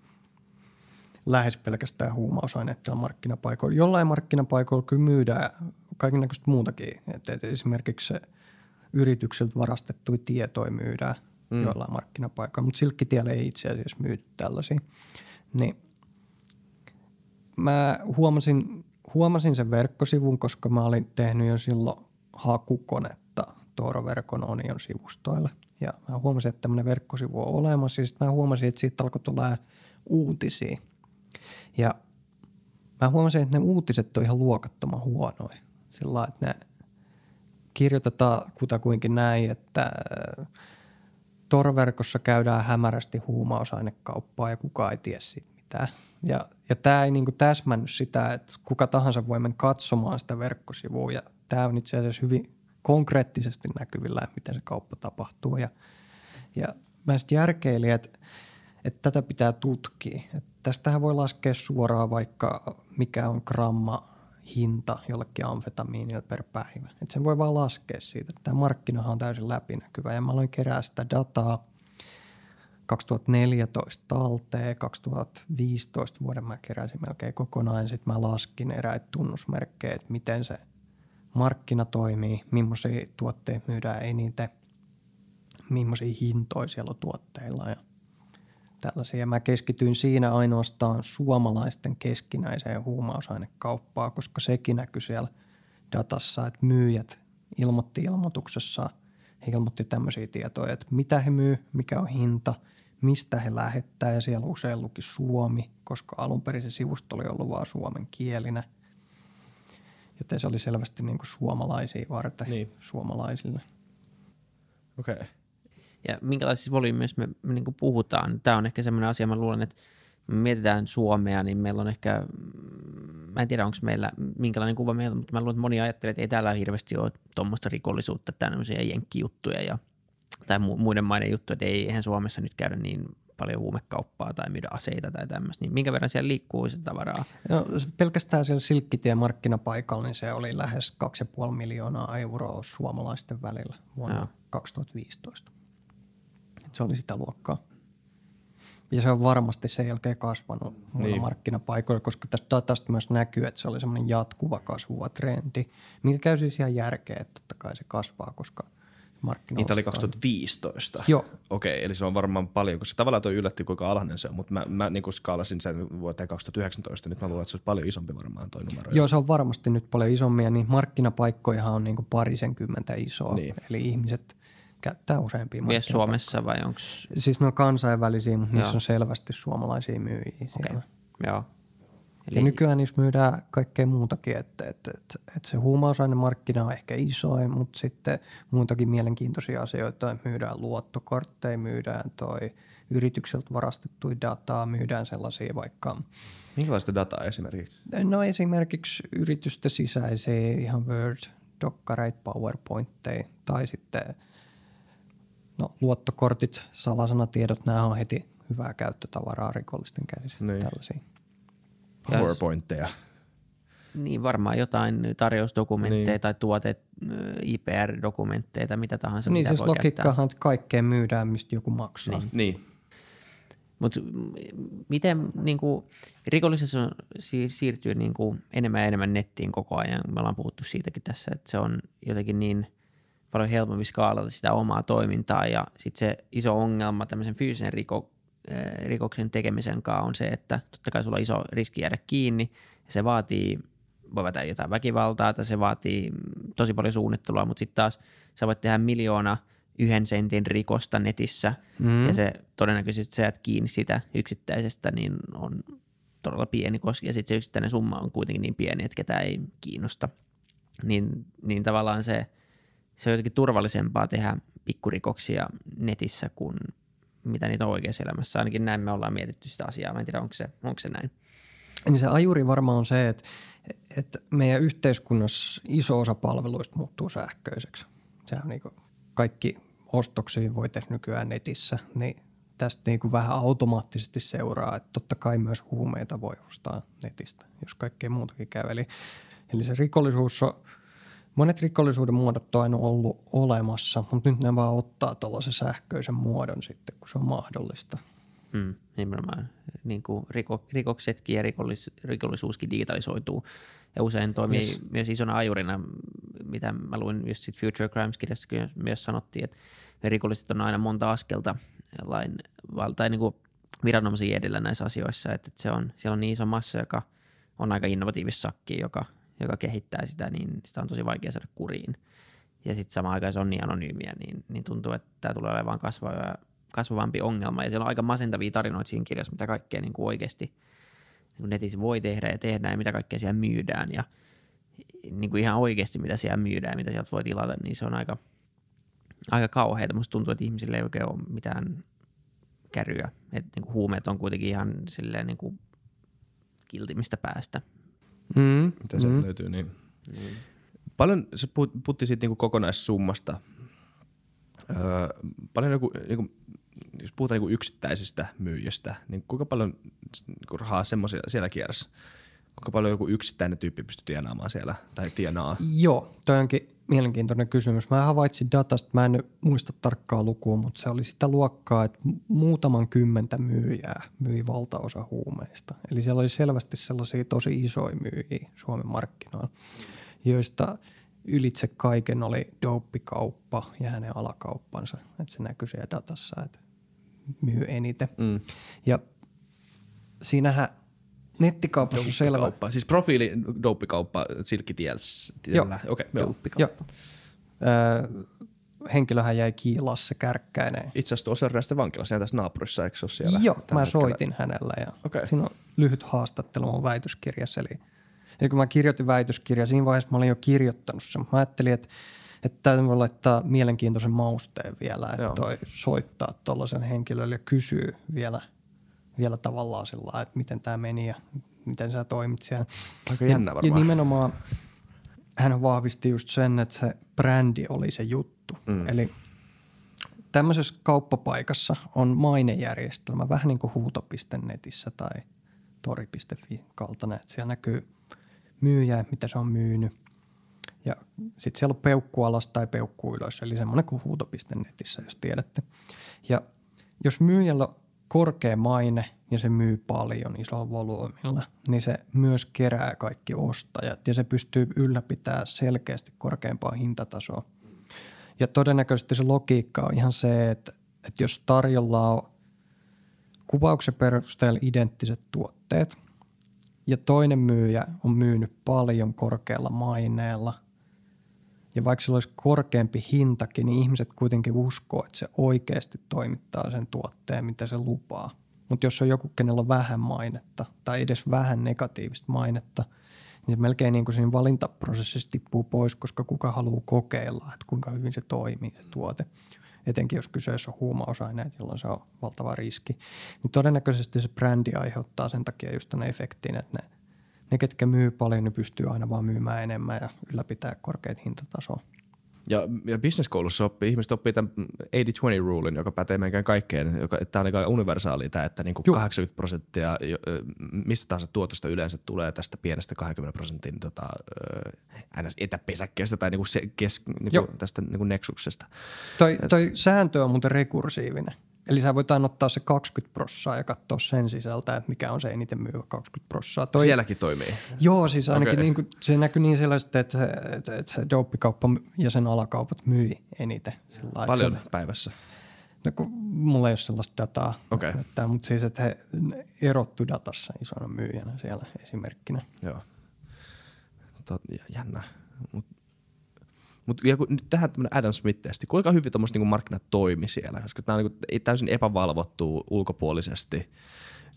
lähes pelkästään huumausaineita markkinapaikoilla. Jollain markkinapaikoilla kyllä myydään kaikenlaista muutakin. Et, et esimerkiksi se yrityksiltä varastettuja tietoja myydään – mm. joillain markkinapaikoilla, mutta Silkkitiellä ei itse asiassa myyty tällaisia. Niin mä huomasin, huomasin sen verkkosivun, koska mä olin tehnyt jo silloin hakukonetta Toro-verkon Onion sivustoille. Ja mä huomasin, että tämmöinen verkkosivu on olemassa ja sitten mä huomasin, että siitä alkoi tulla uutisia. Ja mä huomasin, että ne uutiset on ihan luokattoman huonoja. Sillä että ne kirjoitetaan kutakuinkin näin, että torverkossa käydään hämärästi huumausainekauppaa ja kukaan ei tiedä siitä mitään. Ja, ja tämä ei niinku täsmännyt sitä, että kuka tahansa voi mennä katsomaan sitä verkkosivua ja tämä on itse asiassa hyvin konkreettisesti näkyvillä, että miten se kauppa tapahtuu. Ja, ja mä sitten järkeilin, että, että tätä pitää tutkia. Että tästähän voi laskea suoraan vaikka mikä on gramma hinta jollekin amfetamiinille per päivä. Et sen voi vaan laskea siitä. Tämä markkinahan on täysin läpinäkyvä ja mä aloin kerää sitä dataa 2014 talteen, 2015 vuoden mä keräsin melkein kokonaan. Sitten mä laskin eräitä tunnusmerkkejä, että miten se markkina toimii, millaisia tuotteita myydään eniten, millaisia hintoja siellä on tuotteilla ja – tällaisia. Mä keskityin siinä ainoastaan suomalaisten keskinäiseen huumausainekauppaan, koska sekin näkyi siellä datassa, että myyjät ilmoitti ilmoituksessa, he ilmoitti tämmöisiä tietoja, että mitä he myy, mikä on hinta, mistä he lähettää ja siellä usein luki Suomi, koska alun perin se sivusto oli ollut vain suomen kielinä. Joten se oli selvästi niin kuin suomalaisia varten, niin. suomalaisille. Okei. Okay ja minkälaisissa volyymeissa me, me niin puhutaan. Tämä on ehkä semmoinen asia, mä luulen, että me mietitään Suomea, niin meillä on ehkä, mä en tiedä onko meillä, minkälainen kuva meillä on, mutta mä luulen, että moni ajattelee, että ei täällä hirveästi ole tuommoista rikollisuutta, tämmöisiä jenkkijuttuja ja, tai mu- muiden maiden juttuja, että ei, eihän Suomessa nyt käydä niin paljon huumekauppaa tai myydä aseita tai tämmöistä, niin minkä verran siellä liikkuu sitä tavaraa? No, pelkästään siellä Silkkitien markkinapaikalla, niin se oli lähes 2,5 miljoonaa euroa suomalaisten välillä vuonna Joo. 2015 se oli sitä luokkaa. Ja se on varmasti sen jälkeen kasvanut muilla niin. markkinapaikoilla, koska tästä datasta myös näkyy, että se oli semmoinen jatkuva kasvuva trendi, mikä käy siis ihan järkeä, että totta kai se kasvaa, koska markkinoilla. Niitä oli 2015. Joo. Okei, eli se on varmaan paljon, koska tavallaan toi yllätti, kuinka alhainen se on, mutta mä, mä niin skaalasin sen vuoteen 2019, nyt mä luulen, että se olisi paljon isompi varmaan toi numero. Joo, se on varmasti nyt paljon isommia, niin markkinapaikkojahan on niin kuin parisenkymmentä isoa, Niin. eli ihmiset käyttää useampia Mies. Suomessa vai onko... Siis ne on kansainvälisiä, mutta niissä on selvästi suomalaisia myyjiä Okei, siellä. joo. Ja nykyään niissä myydään kaikkea muutakin, että, että, että, että se huumausainemarkkina on ehkä isoin, mutta sitten muutakin mielenkiintoisia asioita. Myydään luottokortteja, myydään toi yritykseltä varastettuja dataa, myydään sellaisia vaikka, Minkälaista dataa esimerkiksi? no esimerkiksi yritysten sisäisiä ihan Word-dokkareita, PowerPointteja tai sitten no, luottokortit, salasanatiedot, nämä on heti hyvää käyttötavaraa rikollisten käsissä. Niin. Tällaisia. Ja- PowerPointteja. Niin, varmaan jotain tarjousdokumentteja Niin. tai tuote, IPR-dokumentteja tai mitä tahansa, niin mitä siis logiikkahan, että kaikkeen myydään, mistä joku maksaa. Niin. Niin. Mutta miten niin kuin, rikollisuus on, si- siirtyy niin kuin, enemmän ja enemmän nettiin koko ajan. Me ollaan puhuttu siitäkin tässä, että se on jotenkin niin paljon helpompi skaalata sitä omaa toimintaa ja sitten se iso ongelma tämmöisen fyysisen riko, eh, rikoksen tekemisen kanssa on se, että totta kai sulla on iso riski jäädä kiinni ja se vaatii voi vetää jotain väkivaltaa tai se vaatii tosi paljon suunnittelua, mutta sitten taas sä voit tehdä miljoona yhden sentin rikosta netissä mm. ja se todennäköisesti sä jäät kiinni sitä yksittäisestä, niin on todella pieni, koska ja sitten se yksittäinen summa on kuitenkin niin pieni, että ketään ei kiinnosta. Niin, niin tavallaan se, se on jotenkin turvallisempaa tehdä pikkurikoksia netissä kuin mitä niitä on oikeassa elämässä. Ainakin näin me ollaan mietitty sitä asiaa. Mä en tiedä, onko se, onko se näin. Niin se ajuri varmaan on se, että, että meidän yhteiskunnassa iso osa palveluista muuttuu sähköiseksi. Sehän on niin kaikki ostoksia voi tehdä nykyään netissä, niin tästä niin kuin vähän automaattisesti seuraa, että totta kai myös huumeita voi ostaa netistä, jos kaikkea muutakin käy. Eli, eli se rikollisuus on, monet rikollisuuden muodot on aina ollut olemassa, mutta nyt ne vaan ottaa tuollaisen sähköisen muodon sitten, kun se on mahdollista. Mm, nimenomaan niin kuin riko, rikoksetkin ja rikollis, rikollisuuskin digitalisoituu ja usein toimii Yes. myös isona ajurina, mitä mä luin just sit Future Crimes-kirjassa myös sanottiin, että ne rikolliset on aina monta askelta lain, tai niin kuin viranomaisia edellä näissä asioissa, että, se on, siellä on niin iso massa, joka on aika innovatiivissakki, joka, joka kehittää sitä, niin sitä on tosi vaikea saada kuriin. Ja sitten samaan aikaan se on niin anonyymiä, niin, niin tuntuu, että tämä tulee olemaan kasvava, kasvavampi ongelma. Ja siellä on aika masentavia tarinoita siinä kirjassa, mitä kaikkea niin kuin oikeasti niin kuin netissä voi tehdä ja tehdään ja mitä kaikkea siellä myydään. Ja niin kuin ihan oikeasti mitä siellä myydään ja mitä sieltä voi tilata, niin se on aika, aika kauheita. Musta tuntuu, että ihmisille ei oikein ole mitään käryä. Et niin kuin huumeet on kuitenkin ihan silleen niin kuin kiltimistä päästä. Mm, Mitä sieltä löytyy, niin. Paljon, se puhut- puhutti siitä niinku kokonaissummasta. Öö, paljon joku, niinku, jos puhutaan niinku yksittäisistä myyjistä, niin kuinka paljon niinku rahaa semmoisia siellä kierrässä? Kuinka paljon joku yksittäinen tyyppi pystyy tienaamaan siellä tai tienaa? Joo, toi onkin mielenkiintoinen kysymys. Mä havaitsin datasta, mä en muista tarkkaa lukua, mutta se oli sitä luokkaa, että mu- muutaman kymmentä myyjää myi valtaosa huumeista. Eli siellä oli selvästi sellaisia tosi isoja myyjiä Suomen markkinoilla, joista ylitse kaiken oli douppikauppa ja hänen alakauppansa. Että se näkyy siellä datassa, että myy eniten. Mm. Ja siinähän nettikaupassa on selvä, Kauppa. Siis profiili douppikauppa silkkitiellä. Okei, okay, joo. Joo. Öö, henkilöhän jäi kiilassa kärkkäineen. Itse asiassa tuossa erästä vankilassa tässä naapurissa, eikö se ole siellä? Joo, mä hetkellä? soitin hänellä ja Okei. siinä on lyhyt haastattelu mun väitöskirjassa. Eli, eli kun mä kirjoitin väitöskirja, siinä vaiheessa mä olin jo kirjoittanut sen. Mä ajattelin, että, että täytyy voi laittaa mielenkiintoisen mausteen vielä, että Joo. toi soittaa tuollaisen henkilölle ja kysyy vielä, vielä tavallaan sillä että miten tämä meni ja miten sä toimit siellä. Aika Ja, jännä ja varmaan. nimenomaan hän vahvisti just sen, että se brändi oli se juttu. Mm. Eli tämmöisessä kauppapaikassa on mainejärjestelmä, vähän niin kuin huuto.netissä tai tori.fi kaltainen, että siellä näkyy myyjä, mitä se on myynyt. Ja sitten siellä on peukku alas tai peukku ylös, eli semmoinen kuin huuto.netissä, jos tiedätte. Ja jos myyjällä korkea maine ja se myy paljon isolla volyymilla, niin se myös kerää kaikki ostajat ja se pystyy ylläpitämään selkeästi korkeampaa hintatasoa. Ja todennäköisesti se logiikka on ihan se, että, että jos tarjolla on kuvauksen perusteella identtiset tuotteet ja toinen myyjä on myynyt paljon korkealla maineella ja vaikka sillä olisi korkeampi hintakin, niin ihmiset kuitenkin uskoo, että se oikeasti toimittaa sen tuotteen, mitä se lupaa. Mutta jos on joku, kenellä on vähän mainetta tai edes vähän negatiivista mainetta, niin se melkein niin kuin siinä valintaprosessissa tippuu pois, koska kuka haluaa kokeilla, että kuinka hyvin se toimii se tuote. Etenkin jos kyseessä on huumausaineet, jolloin se on valtava riski. Niin todennäköisesti se brändi aiheuttaa sen takia just tämän efektin, että ne, ne ketkä myy paljon, ne pystyy aina vaan myymään enemmän ja ylläpitää korkeat hintatasoa. Ja, ja bisneskoulussa oppii, ihmiset oppii tämän 80-20 rulin, joka pätee meikään kaikkeen. Joka, tämä on aika universaali tämä, että niin kuin 80 prosenttia mistä tahansa tuotosta yleensä tulee tästä pienestä 20 prosentin tota, ns. etäpesäkkeestä tai niin kuin se, kes, niin kuin tästä niin kuin neksuksesta. Toi, toi sääntö on muuten rekursiivinen. Eli sä voit aina ottaa se 20 prossaa ja katsoa sen sisältä, että mikä on se eniten myyvä 20 prossaa. Toi, Sielläkin toimii? Joo, siis ainakin okay. niin kuin, se näkyy niin sellaista, että se, että, että se dopikauppa ja sen alakaupat myi eniten. Sillä Paljon se, päivässä? No kun mulla ei ole sellaista dataa, okay. näyttää, mutta siis että he erottu datassa isona myyjänä siellä esimerkkinä. Joo. Tot, jännä. Mut mutta nyt tähän tämmöinen Adam Smith-testi, kuinka hyvin tuommoista niin markkinat toimi siellä, koska tämä on niin täysin epävalvottu ulkopuolisesti,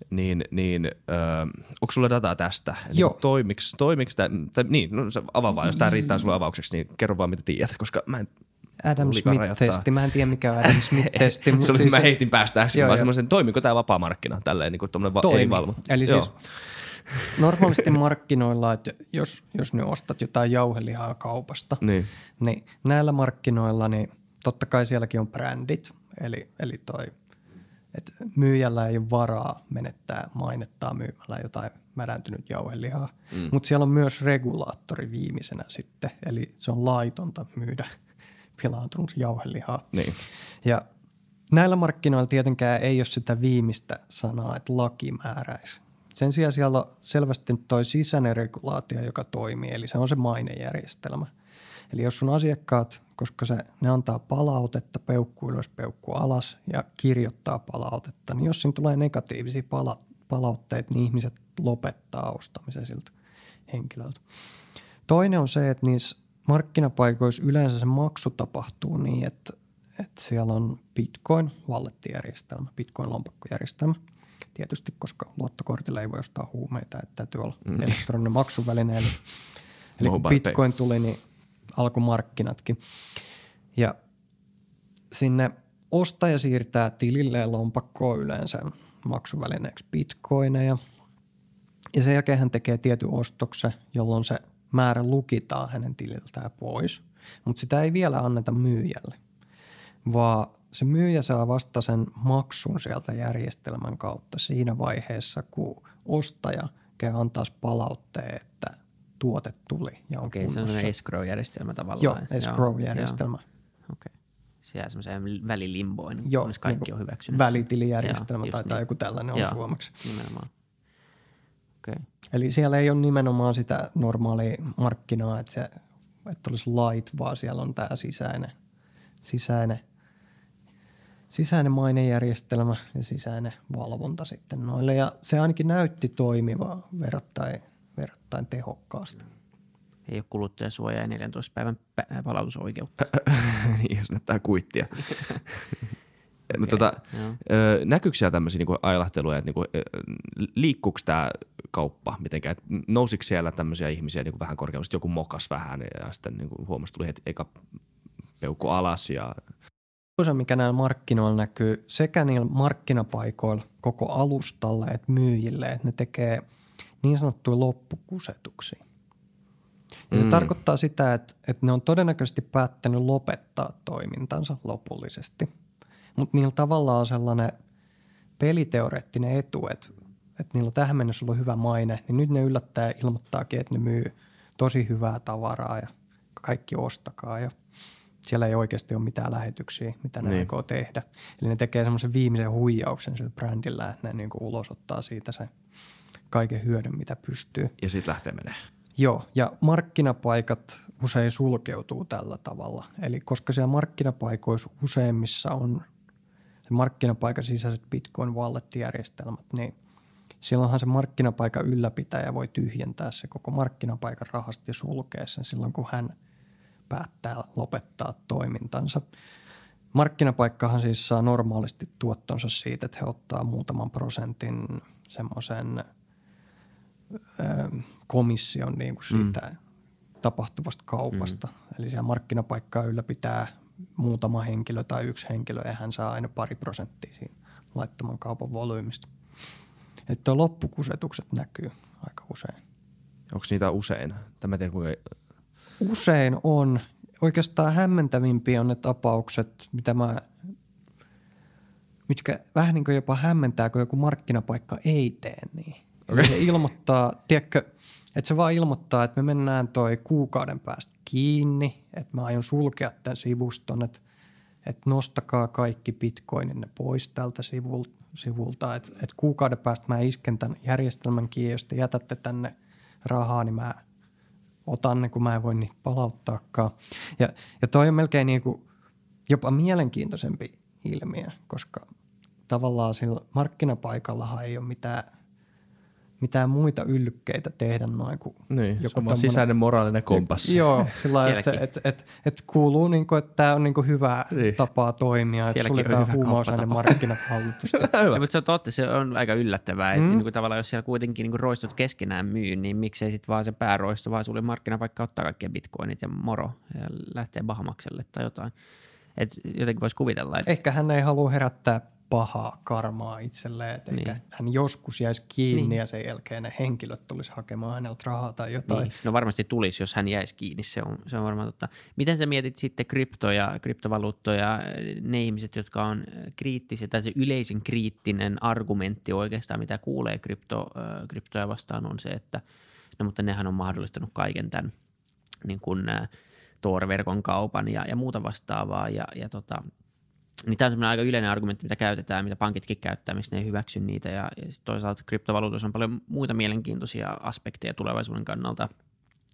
niin, niin öö, onko sulla dataa tästä? Joo. Niin, toimiks, toimiks tämä, tai, niin, no se avaa vaan, jos tämä riittää sulle avaukseksi, niin kerro vaan mitä tiedät, koska mä en Adam Smith-testi. Mä en tiedä, mikä on Adam Smith-testi. mutta siis... Mä heitin päästä äsken vaan semmoisen, toimiko tämä vapaa markkina tälleen niin kuin va- ei valvottu. Eli Joo. siis Normaalisti markkinoilla, että jos, jos ne ostat jotain jauhelihaa kaupasta, niin. niin näillä markkinoilla, niin totta kai sielläkin on brändit, eli, eli toi, että myyjällä ei ole varaa menettää mainettaa myymällä jotain märäntynyt jauhelihaa. Mm. Mutta siellä on myös regulaattori viimeisenä sitten, eli se on laitonta myydä pilaantunut jauhelihaa. Niin. Ja näillä markkinoilla tietenkään ei ole sitä viimeistä sanaa, että laki määräisi sen sijaan siellä on selvästi toi sisäinen regulaatio, joka toimii, eli se on se mainejärjestelmä. Eli jos sun asiakkaat, koska se, ne antaa palautetta, peukku ylös, peukku alas ja kirjoittaa palautetta, niin jos siinä tulee negatiivisia pala- palautteita, niin ihmiset lopettaa ostamisen siltä henkilöltä. Toinen on se, että niissä markkinapaikoissa yleensä se maksu tapahtuu niin, että, että siellä on Bitcoin, wallettijärjestelmä, Bitcoin-lompakkojärjestelmä – tietysti, koska luottokortilla ei voi ostaa huumeita, että täytyy olla mm. elektroninen maksuväline. Eli, eli kun Bitcoin tuli, niin alkoi markkinatkin. Ja sinne ostaja siirtää tilille ja lompakkoon yleensä maksuvälineeksi bitcoineja. Ja sen jälkeen hän tekee tietyn ostoksen, jolloin se määrä lukitaan hänen tililtään pois. Mutta sitä ei vielä anneta myyjälle, vaan se myyjä saa vasta sen maksun sieltä järjestelmän kautta siinä vaiheessa, kun ostaja käy antaa palautteen, että tuote tuli ja on Okei, kunnossa. se on escrow-järjestelmä tavallaan. Joo, escrow-järjestelmä. Okei. Se jää semmoiseen välilimboin, Joo, kunnes kaikki niin on hyväksynyt. Välitilijärjestelmä tai niin. joku tällainen Joo, on suomeksi. Nimenomaan. Okay. Eli siellä ei ole nimenomaan sitä normaalia markkinaa, että, se, että olisi light, vaan siellä on tämä sisäinen, sisäinen – sisäinen mainejärjestelmä ja sisäinen valvonta sitten noille. Ja se ainakin näytti toimivaa verrattain, verrattain tehokkaasti. Ei ole kuluttajasuojaa ja 14 päivän palautusoikeutta. niin, jos näyttää kuittia. okay, tota, näkyykö siellä tämmöisiä niinku ailahteluja, että niinku, liikkuuko tämä kauppa mitenkään? Nousiko siellä tämmöisiä ihmisiä niinku vähän korkeammasti, joku mokas vähän ja sitten niinku huomasi, tuli heti eka peukku alas ja osa, mikä näillä markkinoilla näkyy sekä niillä markkinapaikoilla koko alustalle että myyjille, että ne tekee niin sanottuja loppukusetuksia. Ja mm. se tarkoittaa sitä, että, että ne on todennäköisesti päättänyt lopettaa toimintansa lopullisesti. Mutta niillä tavallaan on sellainen peliteoreettinen etu, että, että niillä on tähän mennessä ollut hyvä maine, niin nyt ne yllättää ilmoittaakin, että ne myy tosi hyvää tavaraa ja kaikki ostakaa ja – siellä ei oikeasti ole mitään lähetyksiä, mitä ne niin. aikoo tehdä. Eli ne tekee semmoisen viimeisen huijauksen sillä brändillä, että ne niin kuin ulosottaa siitä sen kaiken hyödyn, mitä pystyy. Ja sitten lähtee menee. Joo, ja markkinapaikat usein sulkeutuu tällä tavalla. Eli koska siellä markkinapaikoissa useimmissa on se markkinapaikan sisäiset Bitcoin wallet-järjestelmät, niin silloinhan se markkinapaikan ylläpitäjä voi tyhjentää se koko markkinapaikan rahasta ja sulkea sen silloin, kun hän päättää lopettaa toimintansa. Markkinapaikkahan siis saa normaalisti tuottonsa siitä, että he ottaa muutaman prosentin semmoisen komission niin kuin siitä mm. tapahtuvasta kaupasta. Mm. Eli siellä markkinapaikkaa ylläpitää muutama henkilö tai yksi henkilö ja hän saa aina pari prosenttia siinä laittoman kaupan volyymista. Että loppukusetukset näkyy aika usein. Onko niitä usein? Tämä tiedän, kuinka... Usein on. Oikeastaan hämmentävimpiä on ne tapaukset, mitä mä, mitkä vähän niin kuin jopa hämmentää, kun joku markkinapaikka ei tee niin. Okay. se ilmoittaa, tiedätkö, että se vaan ilmoittaa, että me mennään toi kuukauden päästä kiinni, että mä aion sulkea tämän sivuston, että, että nostakaa kaikki bitcoininne pois tältä sivulta, sivulta että, että kuukauden päästä mä isken tämän järjestelmän kiinni, jos te jätätte tänne rahaa, niin mä otan ne, kun mä en voi niitä palauttaakaan. Ja, ja toi on melkein niin kuin jopa mielenkiintoisempi ilmiö, koska tavallaan sillä markkinapaikallahan ei ole mitään mitään muita yllykkeitä tehdä noin kuin niin, joku tommonen, sisäinen moraalinen kompassi. Joo, sillä että et, et, et kuuluu, niin kuin, että tämä on niin kuin hyvä niin. tapa toimia, että suljetaan huumausaine markkinat hallitusta. mutta se on totta, se on aika yllättävää, että mm. niin kuin, tavallaan jos siellä kuitenkin niin kuin roistot keskenään myy, niin miksei sitten vaan se pääroisto, vaan sulle markkina vaikka ottaa kaikki bitcoinit ja moro ja lähtee Bahamakselle tai jotain. Et jotenkin voisi kuvitella. Että... Ehkä hän ei halua herättää pahaa karmaa itselleen, että niin. hän joskus jäisi kiinni niin. ja sen jälkeen ne henkilöt tulisi hakemaan häneltä rahaa tai jotain. Niin. No varmasti tulisi, jos hän jäisi kiinni, se on, se on varmaan totta. Miten sä mietit sitten kryptoja, kryptovaluuttoja, ne ihmiset, jotka on kriittisiä, tai se yleisin kriittinen argumentti oikeastaan, mitä kuulee krypto, kryptoja vastaan on se, että no mutta nehän on mahdollistanut kaiken tämän niin kuin, Tor-verkon kaupan ja, ja muuta vastaavaa ja, ja tota, niin tämä on aika yleinen argumentti, mitä käytetään, mitä pankitkin käyttää, mistä ne ei hyväksy niitä. Ja, ja toisaalta kryptovaluutoissa on paljon muita mielenkiintoisia aspekteja tulevaisuuden kannalta.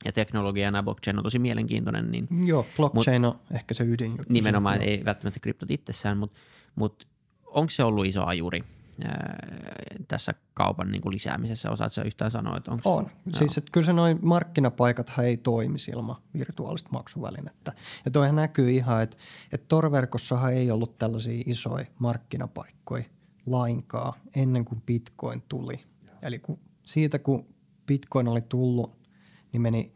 Ja teknologia ja blockchain on tosi mielenkiintoinen. Niin, Joo, blockchain mut, on ehkä se ydin. Nimenomaan, ei välttämättä kryptot itsessään, mutta, mutta onko se ollut iso ajuri tässä kaupan niin kuin lisäämisessä? Osaatko yhtään sanoa, että onko On. Se, siis että kyllä se noin markkinapaikathan ei toimisi ilman virtuaalista maksuvälinettä. Ja toihan näkyy ihan, että, että Torverkossahan ei ollut tällaisia isoja markkinapaikkoja lainkaan ennen kuin Bitcoin tuli. Eli kun, siitä kun Bitcoin oli tullut, niin meni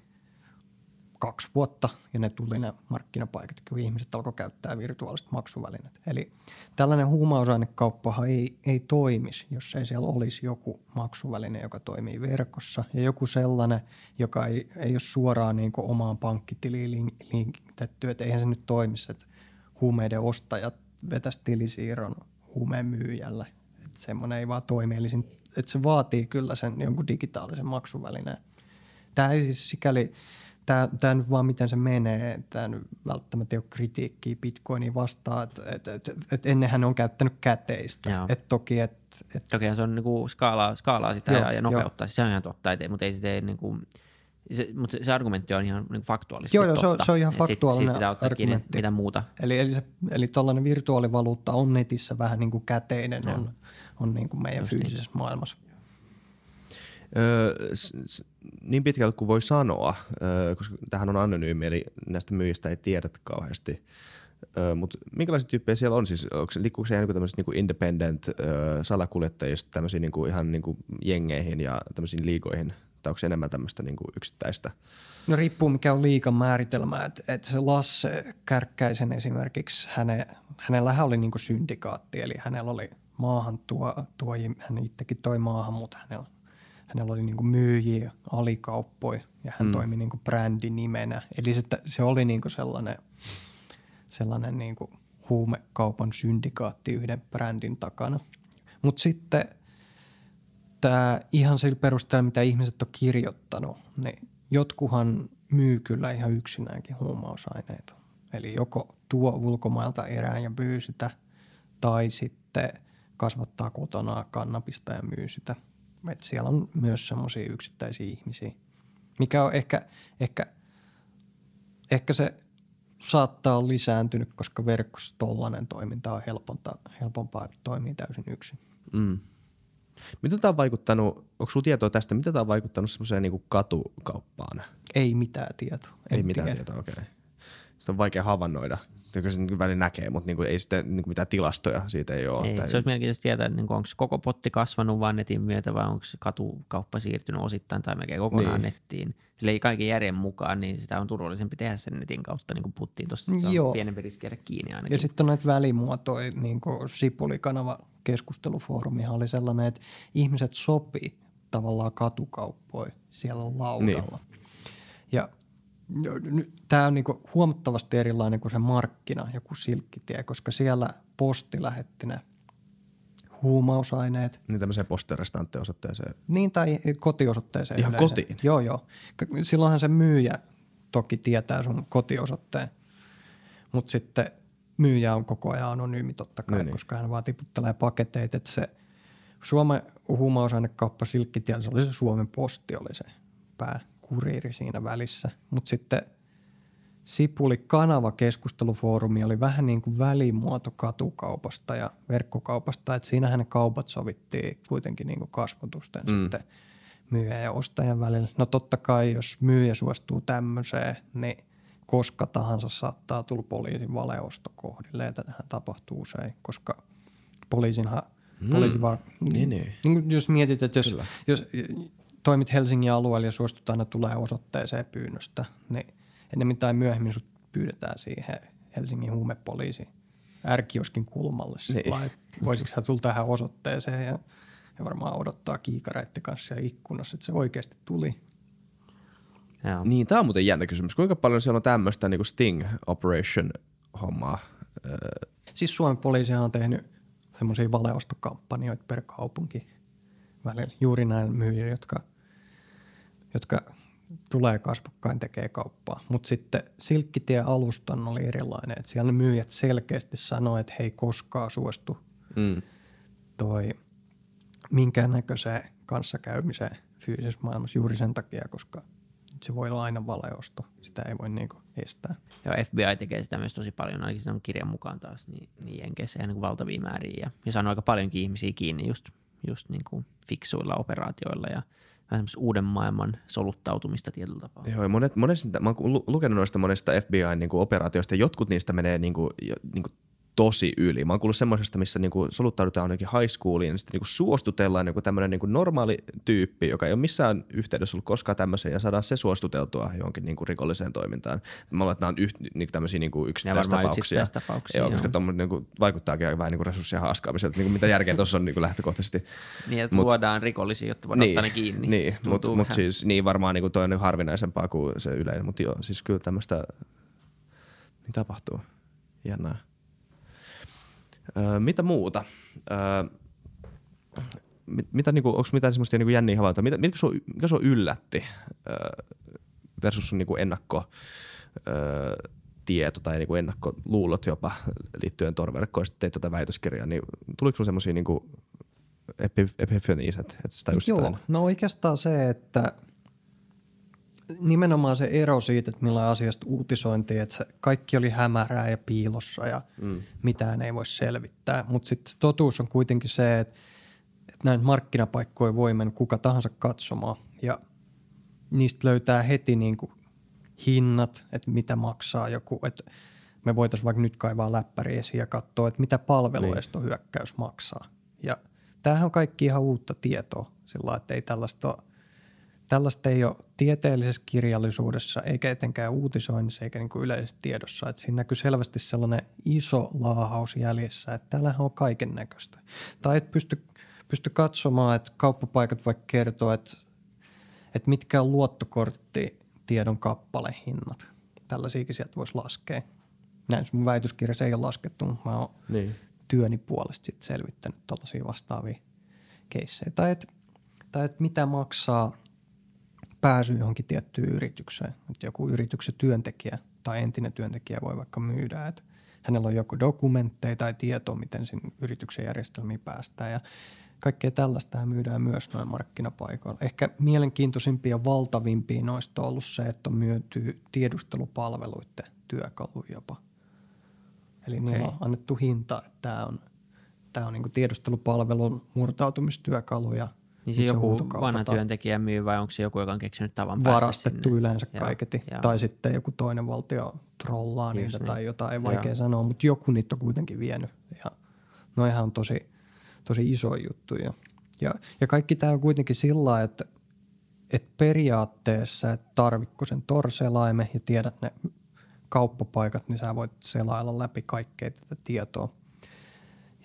kaksi vuotta ja ne tuli ne markkinapaikat, kun ihmiset alkoi käyttää virtuaalista maksuvälineet. Eli tällainen huumausainekauppahan ei, ei toimisi, jos ei siellä olisi joku maksuväline, joka toimii verkossa ja joku sellainen, joka ei, ei ole suoraan niin omaan pankkitiliin linkitetty, että eihän se nyt toimisi, että huumeiden ostajat vetäisi tilisiirron huumeen myyjälle. Että semmoinen ei vaan toimi, eli että se vaatii kyllä sen jonkun digitaalisen maksuvälineen. Tämä ei siis sikäli – tämä, tämä nyt vaan miten se menee, tämä nyt välttämättä ei ole kritiikkiä Bitcoinia vastaan, että et, et, et ennenhän ne on käyttänyt käteistä. Et toki, et, et, toki se on niinku skaalaa, skaalaa sitä joo, ja, ja nopeuttaa, se on ihan totta, et, mutta ei se tee niinku, se, mutta se argumentti on ihan niin faktuaalisesti Joo, joo totta. Se, se on ihan faktuaalinen sit, sit argumentti. Kiinni, mitä muuta. Eli, eli, se, eli tuollainen virtuaalivaluutta on netissä vähän niin kuin käteinen on, on niin kuin meidän Just fyysisessä niin. maailmassa. Öö, niin pitkältä kuin voi sanoa, öö, koska tähän on anonyymi, eli näistä myyjistä ei tiedä kauheasti. Öö, Mutta minkälaisia tyyppejä siellä on? Siis, onko, liikkuuko se ihan niin niinku independent öö, salakuljettajista tämmöisiin niinku ihan niinku jengeihin ja tämmöisiin liigoihin? Tai onko se enemmän tämmöistä niinku yksittäistä? No riippuu mikä on liikan määritelmä. Että et se Lasse Kärkkäisen esimerkiksi, häne, hänellähän oli niinku syndikaatti, eli hänellä oli maahan tuo, tuo hän itsekin toi maahan, mutta hänellä hänellä oli niin kuin myyjiä, alikauppoja ja hän mm. toimi niin kuin brändinimenä. Eli se, se oli niin kuin sellainen, sellainen niin kuin huumekaupan syndikaatti yhden brändin takana. Mutta sitten tämä ihan sillä perusteella, mitä ihmiset on kirjoittanut, niin jotkuhan myy kyllä ihan yksinäänkin huumausaineita. Eli joko tuo ulkomailta erään ja myy sitä, tai sitten kasvattaa kotona kannabista ja myy sitä – et siellä on myös semmoisia yksittäisiä ihmisiä. Mikä on ehkä, ehkä, ehkä se saattaa olla lisääntynyt, koska verkossa tollainen toiminta on helpompaa, helpompaa toimii täysin yksin. Mm. Miten tämä on vaikuttanut, onko sinulla tietoa tästä, miten tämä on vaikuttanut semmoiseen niin katukauppaan? Ei mitään tietoa. Ei mitään tiedä. tietoa, okei. Okay. Sitä on vaikea havainnoida. Kyllä se niin välillä näkee, mutta niin kuin ei sitten niin kuin mitään tilastoja siitä ei ole. Ei, Tai- se olisi mielenkiintoista tietää, että niin onko koko potti kasvanut vain netin myötä vai onko katukauppa siirtynyt osittain tai melkein kokonaan Niin. niin. nettiin. Sillä ei kaiken järjen mukaan, niin sitä on turvallisempi tehdä sen netin kautta, niin kuin puhuttiin tuossa, se Joo. on pienempi riski jäädä kiinni ainakin. Ja sitten on näitä välimuotoja, niin kuin Sipulikanava keskustelufoorumihan oli sellainen, että ihmiset sopi tavallaan katukauppoja siellä laudalla. Niin. Ja tämä on niinku huomattavasti erilainen kuin se markkina, joku silkkitie, koska siellä posti lähetti ne huumausaineet, Niin tämmöiseen posterestantteosoitteeseen. niin tai kotiosoitteeseen Ihan yleensä. kotiin? Joo, joo. Silloinhan se myyjä toki tietää sun kotiosoitteen, mutta sitten myyjä on koko ajan anonyymi totta kai, Niin, niin, niin. koska hän vaan tiputtelee paketteita. Että se Suomen huumausainekauppa Silkkitiellä, se oli se Suomen posti, oli se pääkuriiri siinä välissä. Mutta sitten Sipuli kanava keskustelufoorumi oli vähän niin kuin välimuoto katukaupasta ja verkkokaupasta, että siinähän ne kaupat sovittiin kuitenkin niin kuin kasvotusten Mm. sitten myyjän ja ostajan välillä. No totta kai, jos myyjä suostuu tämmöiseen, niin koska tahansa saattaa tulla poliisin valeosto kohdille, ja tätähän tapahtuu usein, koska poliisinhan, Mm. poliisi vaan, Niin, niin. niin kuin jos mietit, että jos, Kyllä. jos toimit Helsingin alueella ja suostut aina tulee osoitteeseen pyynnöstä, niin ennemmin tai myöhemmin sut pyydetään siihen Helsingin huumepoliisi ärkioskin kulmalle. Niin. Hän tulla tähän osoitteeseen ja, ja varmaan odottaa kiikareiden kanssa siellä ikkunassa, että se oikeasti tuli. Joo. Niin, tämä on muuten jännä kysymys. Kuinka paljon siellä on tämmöistä niin Sting Operation hommaa? Siis Suomen poliisihan on tehnyt semmoisia valeostokampanjoita per kaupunki välillä. Juuri näin myyjiä, jotka, jotka tulee kasvokkain tekee kauppaa. Mutta sitten Silkkitie alustan oli erilainen. että siellä ne myyjät selkeästi sanoi, että he ei koskaan suostu mm. toi minkäännäköiseen kanssakäymiseen fyysisessä maailmassa juuri sen takia, koska se voi olla aina valeosto. Sitä ei voi niinku estää. Joo, FBI tekee sitä myös tosi paljon, ainakin sen kirjan mukaan taas, niin, niin Jenkeissä ihan niin kuin valtavia määriä. Ja, ja saanut aika paljonkin ihmisiä kiinni just, just niin kuin fiksuilla operaatioilla ja vähän uuden maailman soluttautumista tietyllä tapaa. Joo, ja monet, monesta, mä oon lu- lukenut noista monesta FBI-operaatioista, ja jotkut niistä menee niinku, jo- niinku tosi yli. Mä oon kuullut semmoisesta, missä niinku soluttaudutaan jonnekin high schooliin, ja sitten niinku suostutellaan joku tämmöinen niinku normaali tyyppi, joka ei ole missään yhteydessä ollut koskaan tämmöiseen, ja saadaan se suostuteltua johonkin niinku rikolliseen toimintaan. Mä luulen, että nämä on yht, niinku tämmöisiä niinku yksittäistapauksia. yksittäistapauksia, Joo, joo. koska tommoinen niinku vaikuttaakin aika vähän niinku resurssien haaskaamiselta. Niinku mitä järkeä tuossa on niinku lähtökohtaisesti. Niin, että Mut- luodaan rikollisia, jotta voidaan ottaa ne kiinni. Niin, mutta mut siis niin varmaan niinku toi on niinku harvinaisempaa kuin se yleinen, mutta joo, siis kyllä tämmöistä niin tapahtuu. Jännää. Öö, mitä muuta? Öö, mit, mitä niinku, onko mitään semmoista niinku jänniä havaintoja? Mitä, mitkä sua, mikä sua yllätti öö, versus sun niinku ennakko öö, tieto tai niinku ennakkoluulot jopa liittyen torverkkoon, sitten teit tuota väitöskirjaa, niin tuliko sun semmoisia niinku epif- epiphanies, että, tajusit Joo, no oikeastaan se, että nimenomaan se ero siitä, että millä asiasta uutisointiin, että se kaikki oli hämärää ja piilossa ja mm. mitään ei voi selvittää. Mutta sitten totuus on kuitenkin se, että, että näin markkinapaikkoja voi mennä kuka tahansa katsomaan ja niistä löytää heti niin kuin hinnat, että mitä maksaa joku, että me voitaisiin vaikka nyt kaivaa läppäri esiin ja katsoa, että mitä palveluestohyökkäys maksaa. Ja tämähän on kaikki ihan uutta tietoa sillä että ei tällaista ole, tällaista ei ole tieteellisessä kirjallisuudessa eikä etenkään uutisoinnissa eikä niin kuin yleisessä tiedossa. Että siinä näkyy selvästi sellainen iso laahaus jäljessä, että täällähän on kaiken näköistä. Tai et pysty, pysty katsomaan, että kauppapaikat vaikka kertoo, että, että mitkä on luottokorttitiedon kappalehinnat. Tällaisiakin sieltä voisi laskea. Näin mun väitöskirjassa ei ole laskettu, mutta mä oon Niin. työni puolesta sit selvittänyt tällaisia vastaavia keissejä. Tai että tai et mitä maksaa pääsy johonkin tiettyyn yritykseen. Että joku yrityksen työntekijä tai entinen työntekijä voi vaikka myydä, että hänellä on joku dokumentteja tai tieto, miten sinne yrityksen järjestelmiin päästään. Ja kaikkea tällaista myydään myös noin markkinapaikoilla. Ehkä mielenkiintoisimpia ja valtavimpia noista on ollut se, että on myyty tiedustelupalveluiden työkalu jopa. Eli okay. niillä on annettu hinta, että tämä on, tämä on niin tiedustelupalvelun murtautumistyökalu ja – niin se joku vanha työntekijä myy vai onko se joku, joka on keksinyt tavan Varastettu sinne? yleensä kaiketi. Ja. Tai sitten joku toinen valtio trollaa Just niitä niin. tai jotain, ei vaikea ja. sanoa, mutta joku niitä on kuitenkin vienyt. Ja no ihan tosi, tosi iso juttu. Ja, ja, ja kaikki tämä on kuitenkin sillä että että periaatteessa, että tarvitko sen torselaimen ja tiedät ne kauppapaikat, niin sä voit selailla läpi kaikkea tätä tietoa.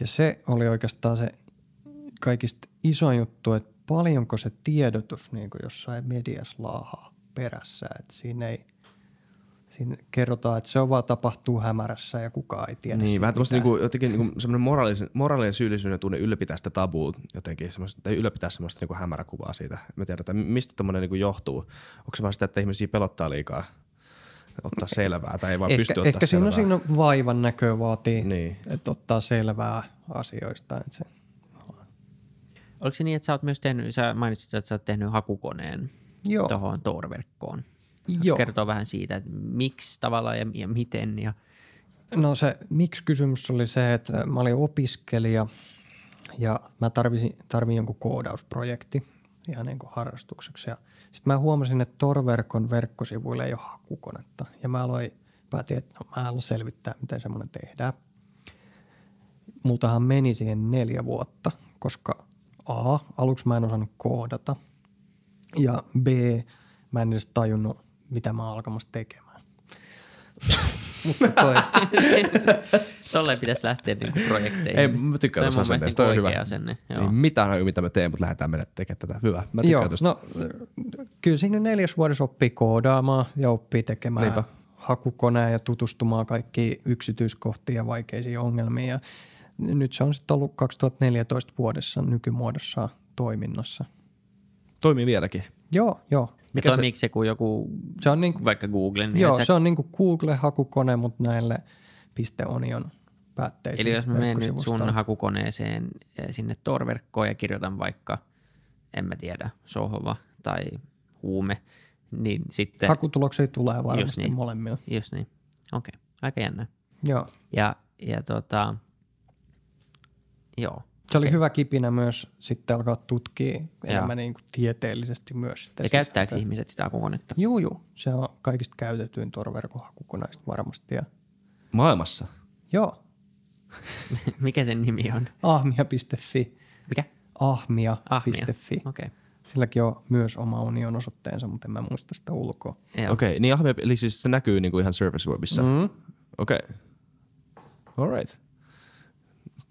Ja se oli oikeastaan se kaikista iso juttu, että paljonko se tiedotus niin kuin jossain mediassa laahaa perässä. Että siinä ei, siinä kerrotaan, että se on vaan tapahtuu hämärässä ja kukaan ei tiedä. Niin, vähän tämmöistä niinku, jotenkin niinku semmoinen moraalinen, moraalinen syyllisyyden tunne ylläpitää sitä tabua jotenkin, tai ylläpitää semmoista niinku hämäräkuvaa siitä. Me tiedetään, mistä tämmöinen niinku johtuu. Onko se vaan sitä, että ihmisiä pelottaa liikaa ottaa selvää tai ei vaan ehkä, pysty ottaa ehkä selvää? siinä on vaivan näköä vaatii, niin. että ottaa selvää asioista. Että se – Oliko se niin, että sä oot myös tehnyt, sä mainitsit, että sä oot tehnyt hakukoneen tuohon Tor-verkkoon. Joo. Kertoo vähän siitä, että miksi tavallaan ja, ja miten. Ja... No se miksi-kysymys oli se, että mä olin opiskelija ja mä tarvin, tarvin jonkun koodausprojekti ihan niin kuin harrastukseksi. Sitten mä huomasin, että Tor-verkon verkkosivuille ei ole hakukonetta. Ja mä aloin, päätin, että no, mä haluan selvittää, miten semmoinen tehdään. Multahan meni siihen neljä vuotta, koska A, aluksi mä en osannut koodata ja B, mä en edes tajunnut, mitä mä oon alkamassa tekemään. Mutta toi... Tolleen pitäisi lähteä niinku projekteihin. Ei, mä tykkään tuossa asenteesta. Toi on hyvä. Asenne, joo. Ei mitään haju, mitä me teemme, mutta lähdetään mennä tekemään tätä. Hyvä. Mä joo, tosta. no, kyllä siinä neljäs vuodessa oppii koodaamaan ja oppii tekemään Niinpä. hakukoneen ja tutustumaan kaikkiin yksityiskohtiin ja vaikeisiin ongelmiin. Ja nyt se on sitten ollut 2014 vuodessa nykymuodossa toiminnassa. Toimii vieläkin? Joo, joo. Mikä toimiiko se, se kuin joku, se on niin kuin, vaikka Google? Niin joo, se, se on niin kuin Google-hakukone, mutta näille .onion päätteisiin. Eli jos mä menen nyt sun hakukoneeseen eh, sinne Tor-verkkoon ja kirjoitan vaikka, en mä tiedä, sohva tai huume, niin sitten... Hakutuloksia tulee varmasti niin, molemmilla. Just niin, okei. Okay. Aika jännä. Joo. Ja, ja tota, Joo. Se oli okay. hyvä kipinä myös sitten alkaa tutkia enemmän niin kuin tieteellisesti myös. Sitä ja käyttääkö ihmiset sitä hakukonetta? Joo, joo. Se on kaikista käytetyin torverkon hakukoneista varmasti. Ja... Maailmassa? Joo. Mikä sen nimi on? Ahmia.fi. Mikä? Ahmia.fi. Ahmia. Okei. Okay. Silläkin on myös oma union osoitteensa, mutta en mä muista sitä ulkoa. Okei, okay, niin Ahmia, eli siis se näkyy niinku ihan Surface Webissa? Mm. Okei. Okay. All right.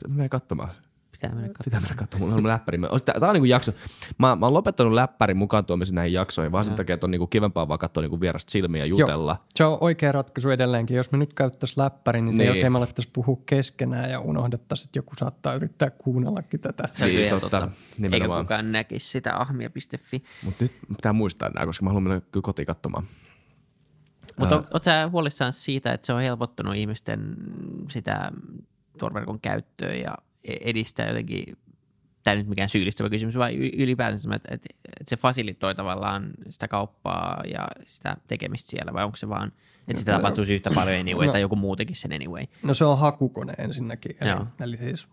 Mene katsomaan. Pitää mennä katsomaan. Pitää mennä katsomaan. Mulla on läppäri. Tämä on niinku jakso. Mä, mä oon lopettanut läppärin mukaan tuomisen näihin jaksoihin, vaan sen takia, että on niinku kivempaa vaan katsoa niinku vierasta silmiä ja jutella. Joo. Se on oikea ratkaisu edelleenkin. Jos me nyt käyttäisiin läppärin, niin, niin. sen jälkeen me alettaisiin puhua keskenään ja unohdettaisiin, että joku saattaa yrittää kuunnellakin tätä. Niin, totta. Eikä kukaan näkisi sitä ahmia.fi. Mutta nyt pitää muistaa nämä, koska mä haluan mennä kyllä kotiin katsomaan. Mutta oletko huolissaan siitä, että se on helpottanut ihmisten sitä torverkon käyttöä ja e- edistää jotenkin, tämä nyt mikään syyllistävä kysymys, vaan ylipäätänsä, että, että, että se fasilitoi tavallaan sitä kauppaa ja sitä tekemistä siellä, vai onko se vaan, että sitä tapahtuisi yhtä paljon anyway, no, tai joku muu tekisi sen anyway? No se on hakukone ensinnäkin, eli, eli siis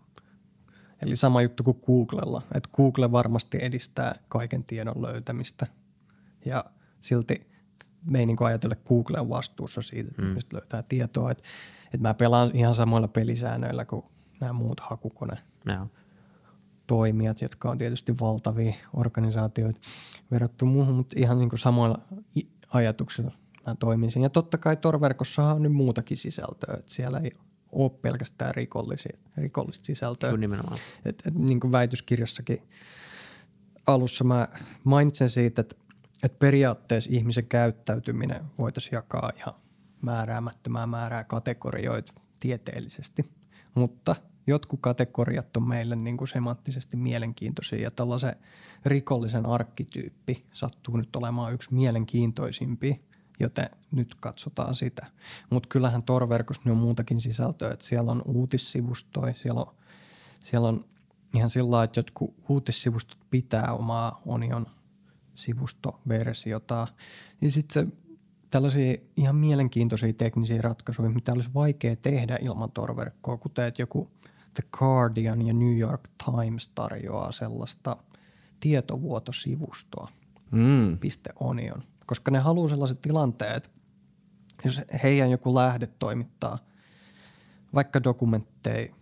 Eli sama juttu kuin Googlella, että Google varmasti edistää kaiken tiedon löytämistä ja silti me ei niin ajatella Googlen vastuussa siitä, että mm. mistä löytää tietoa. Että, että mä pelaan ihan samoilla pelisäännöillä kuin nämä muut hakukone no. toimijat, jotka on tietysti valtavia organisaatioita verrattu muuhun, mutta ihan niin kuin samoilla ajatuksilla mä toimisin. Ja totta kai Tor-verkossa on nyt muutakin sisältöä, että siellä ei ole pelkästään rikollisia, rikollista sisältöä. Kyllä nimenomaan. Et, et, niin kuin väitöskirjassakin alussa mä mainitsen siitä, että että periaatteessa ihmisen käyttäytyminen voitaisiin jakaa ihan määräämättömää määrää kategorioita tieteellisesti, mutta jotkut kategoriat on meille niin kuin semanttisesti mielenkiintoisia ja tällaisen rikollisen arkkityyppi sattuu nyt olemaan yksi mielenkiintoisimpi, joten nyt katsotaan sitä. Mutta kyllähän Tor-verkossa on muutakin sisältöä, että siellä on uutissivustoja, siellä on, siellä on ihan sillä että jotkut uutissivustot pitää omaa Onion sivustoversiota. Ja sitten se tällaisia ihan mielenkiintoisia teknisiä ratkaisuja, mitä olisi vaikea tehdä ilman torverkkoa, kuten että joku The Guardian ja New York Times tarjoaa sellaista tietovuotosivustoa, Mm. .onion, koska ne haluaa sellaiset tilanteet, jos heidän joku lähde toimittaa vaikka dokumentteja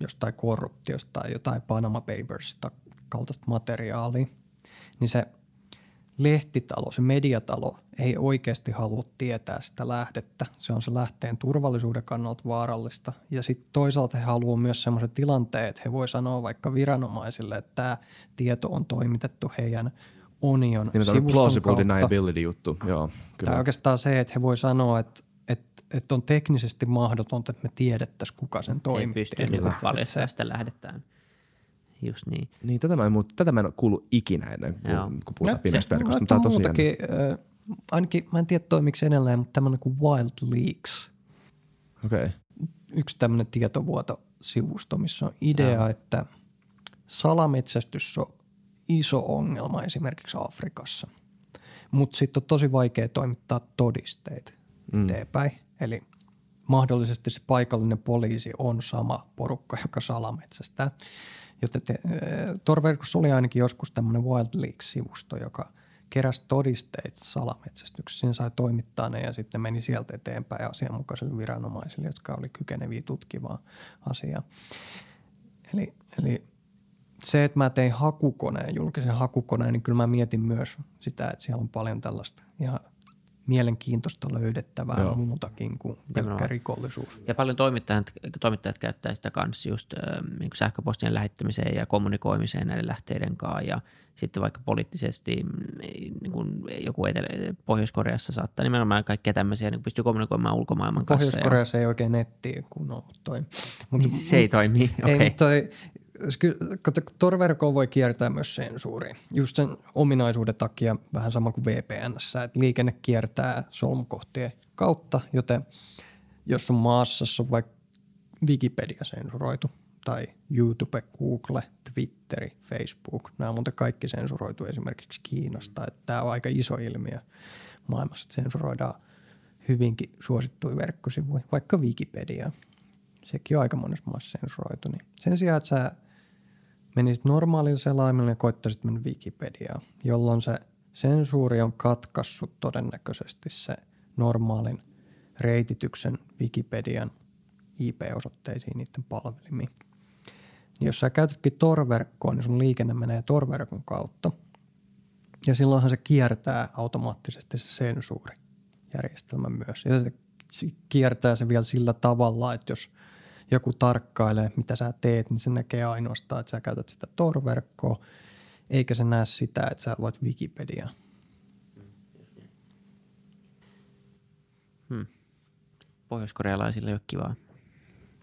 jostain korruptiosta tai jotain Panama Papersista kaltaista materiaalia, niin se lehtitalo, se mediatalo ei oikeasti halua tietää sitä lähdettä. Se on se lähteen turvallisuuden kannalta vaarallista. Ja sitten toisaalta he haluavat myös semmoisen tilanteen, että he voi sanoa vaikka viranomaisille, että tämä tieto on toimitettu heidän Onion Niin sivuston plausible kautta. deniability juttu, joo. Tai Kyllä. oikeastaan se, että he voi sanoa, että, että, että on teknisesti mahdotonta, että me tiedettäisiin, kuka sen Ei toimitti. pysty Että- niin että paljastamaan se- sitä lähdettään. Just niin. Niin, tätä mä en, tätä mä en ole kuullut ikinä ennen, kun, puhutaan No, pimeästä verkosta. Mutta tämä on tosi muutakin, äh, ainakin, mä en tiedä toimiko se edelleen, mutta tämmöinen kuin Wild Leaks, Okei. Okay. yksi tämmöinen tietovuotosivusto, missä on idea, Joo. että salametsästys on iso ongelma esimerkiksi Afrikassa. Mutta sitten on tosi vaikea toimittaa todisteita Mm. eteenpäin. Eli mahdollisesti se paikallinen poliisi on sama porukka, joka salametsästää. Joten te, Torverkossa oli ainakin joskus tämmöinen Wild Leaks-sivusto, joka keräsi todisteita salametsästyksessä. Siinä sai toimittaa ne ja sitten meni sieltä eteenpäin asianmukaisille viranomaisille, jotka oli kykeneviä tutkimaan asiaa. Eli, eli se, että mä tein hakukoneen, julkisen hakukoneen, niin kyllä mä mietin myös sitä, että siellä on paljon tällaista ihan mielenkiintoista löydettävää Joo. muutakin kuin pelkkä Nimenomaan. rikollisuus. Ja paljon toimittajat, toimittajat käyttää sitä kanssa just äh, niin kuin sähköpostien lähettämiseen ja kommunikoimiseen näiden lähteiden kanssa. Ja sitten vaikka poliittisesti mm, niin kuin joku Etelä- Pohjois-Koreassa saattaa nimenomaan kaikkea tämmöisiä, niin pystyy kommunikoimaan ulkomaailman kanssa. Pohjois-Koreassa ei oikein nettiä kunnolla toi. Mut, Ja, niin se ei toimi, Ei, okei. mutta toi, kato, Tor-verkkoon voi kiertää myös sensuuriin. Just sen ominaisuuden takia vähän sama kuin VPNssä, että liikenne kiertää solmukohtien kautta, joten jos sun maassa on vaikka Wikipedia sensuroitu tai YouTube, Google, Twitteri, Facebook, nämä on muuten kaikki sensuroitu esimerkiksi Kiinasta, että tämä on aika iso ilmiö maailmassa, että sensuroidaan hyvinkin suosittuja verkkosivuja, vaikka Wikipedia. Sekin on aika monessa maassa sensuroitu. Niin sen sijaan, että sä menisit normaalilla selaimella ja koittaisit mennä Wikipediaan, jolloin se sensuuri on katkassut todennäköisesti se normaalin reitityksen Wikipedian IP-osoitteisiin niiden palvelimiin. Niin jos sä käytätkin Tor-verkkoa, niin sun liikenne menee Tor-verkon kautta. Ja silloinhan se kiertää automaattisesti se sensuurijärjestelmä myös. Ja se kiertää se vielä sillä tavalla, että jos joku tarkkailee, mitä sä teet, niin se näkee ainoastaan, että sä käytät sitä Tor-verkkoa, eikä se näe sitä, että sä luet Wikipediaa. Pohjois-korealaisilla ei ole kivaa.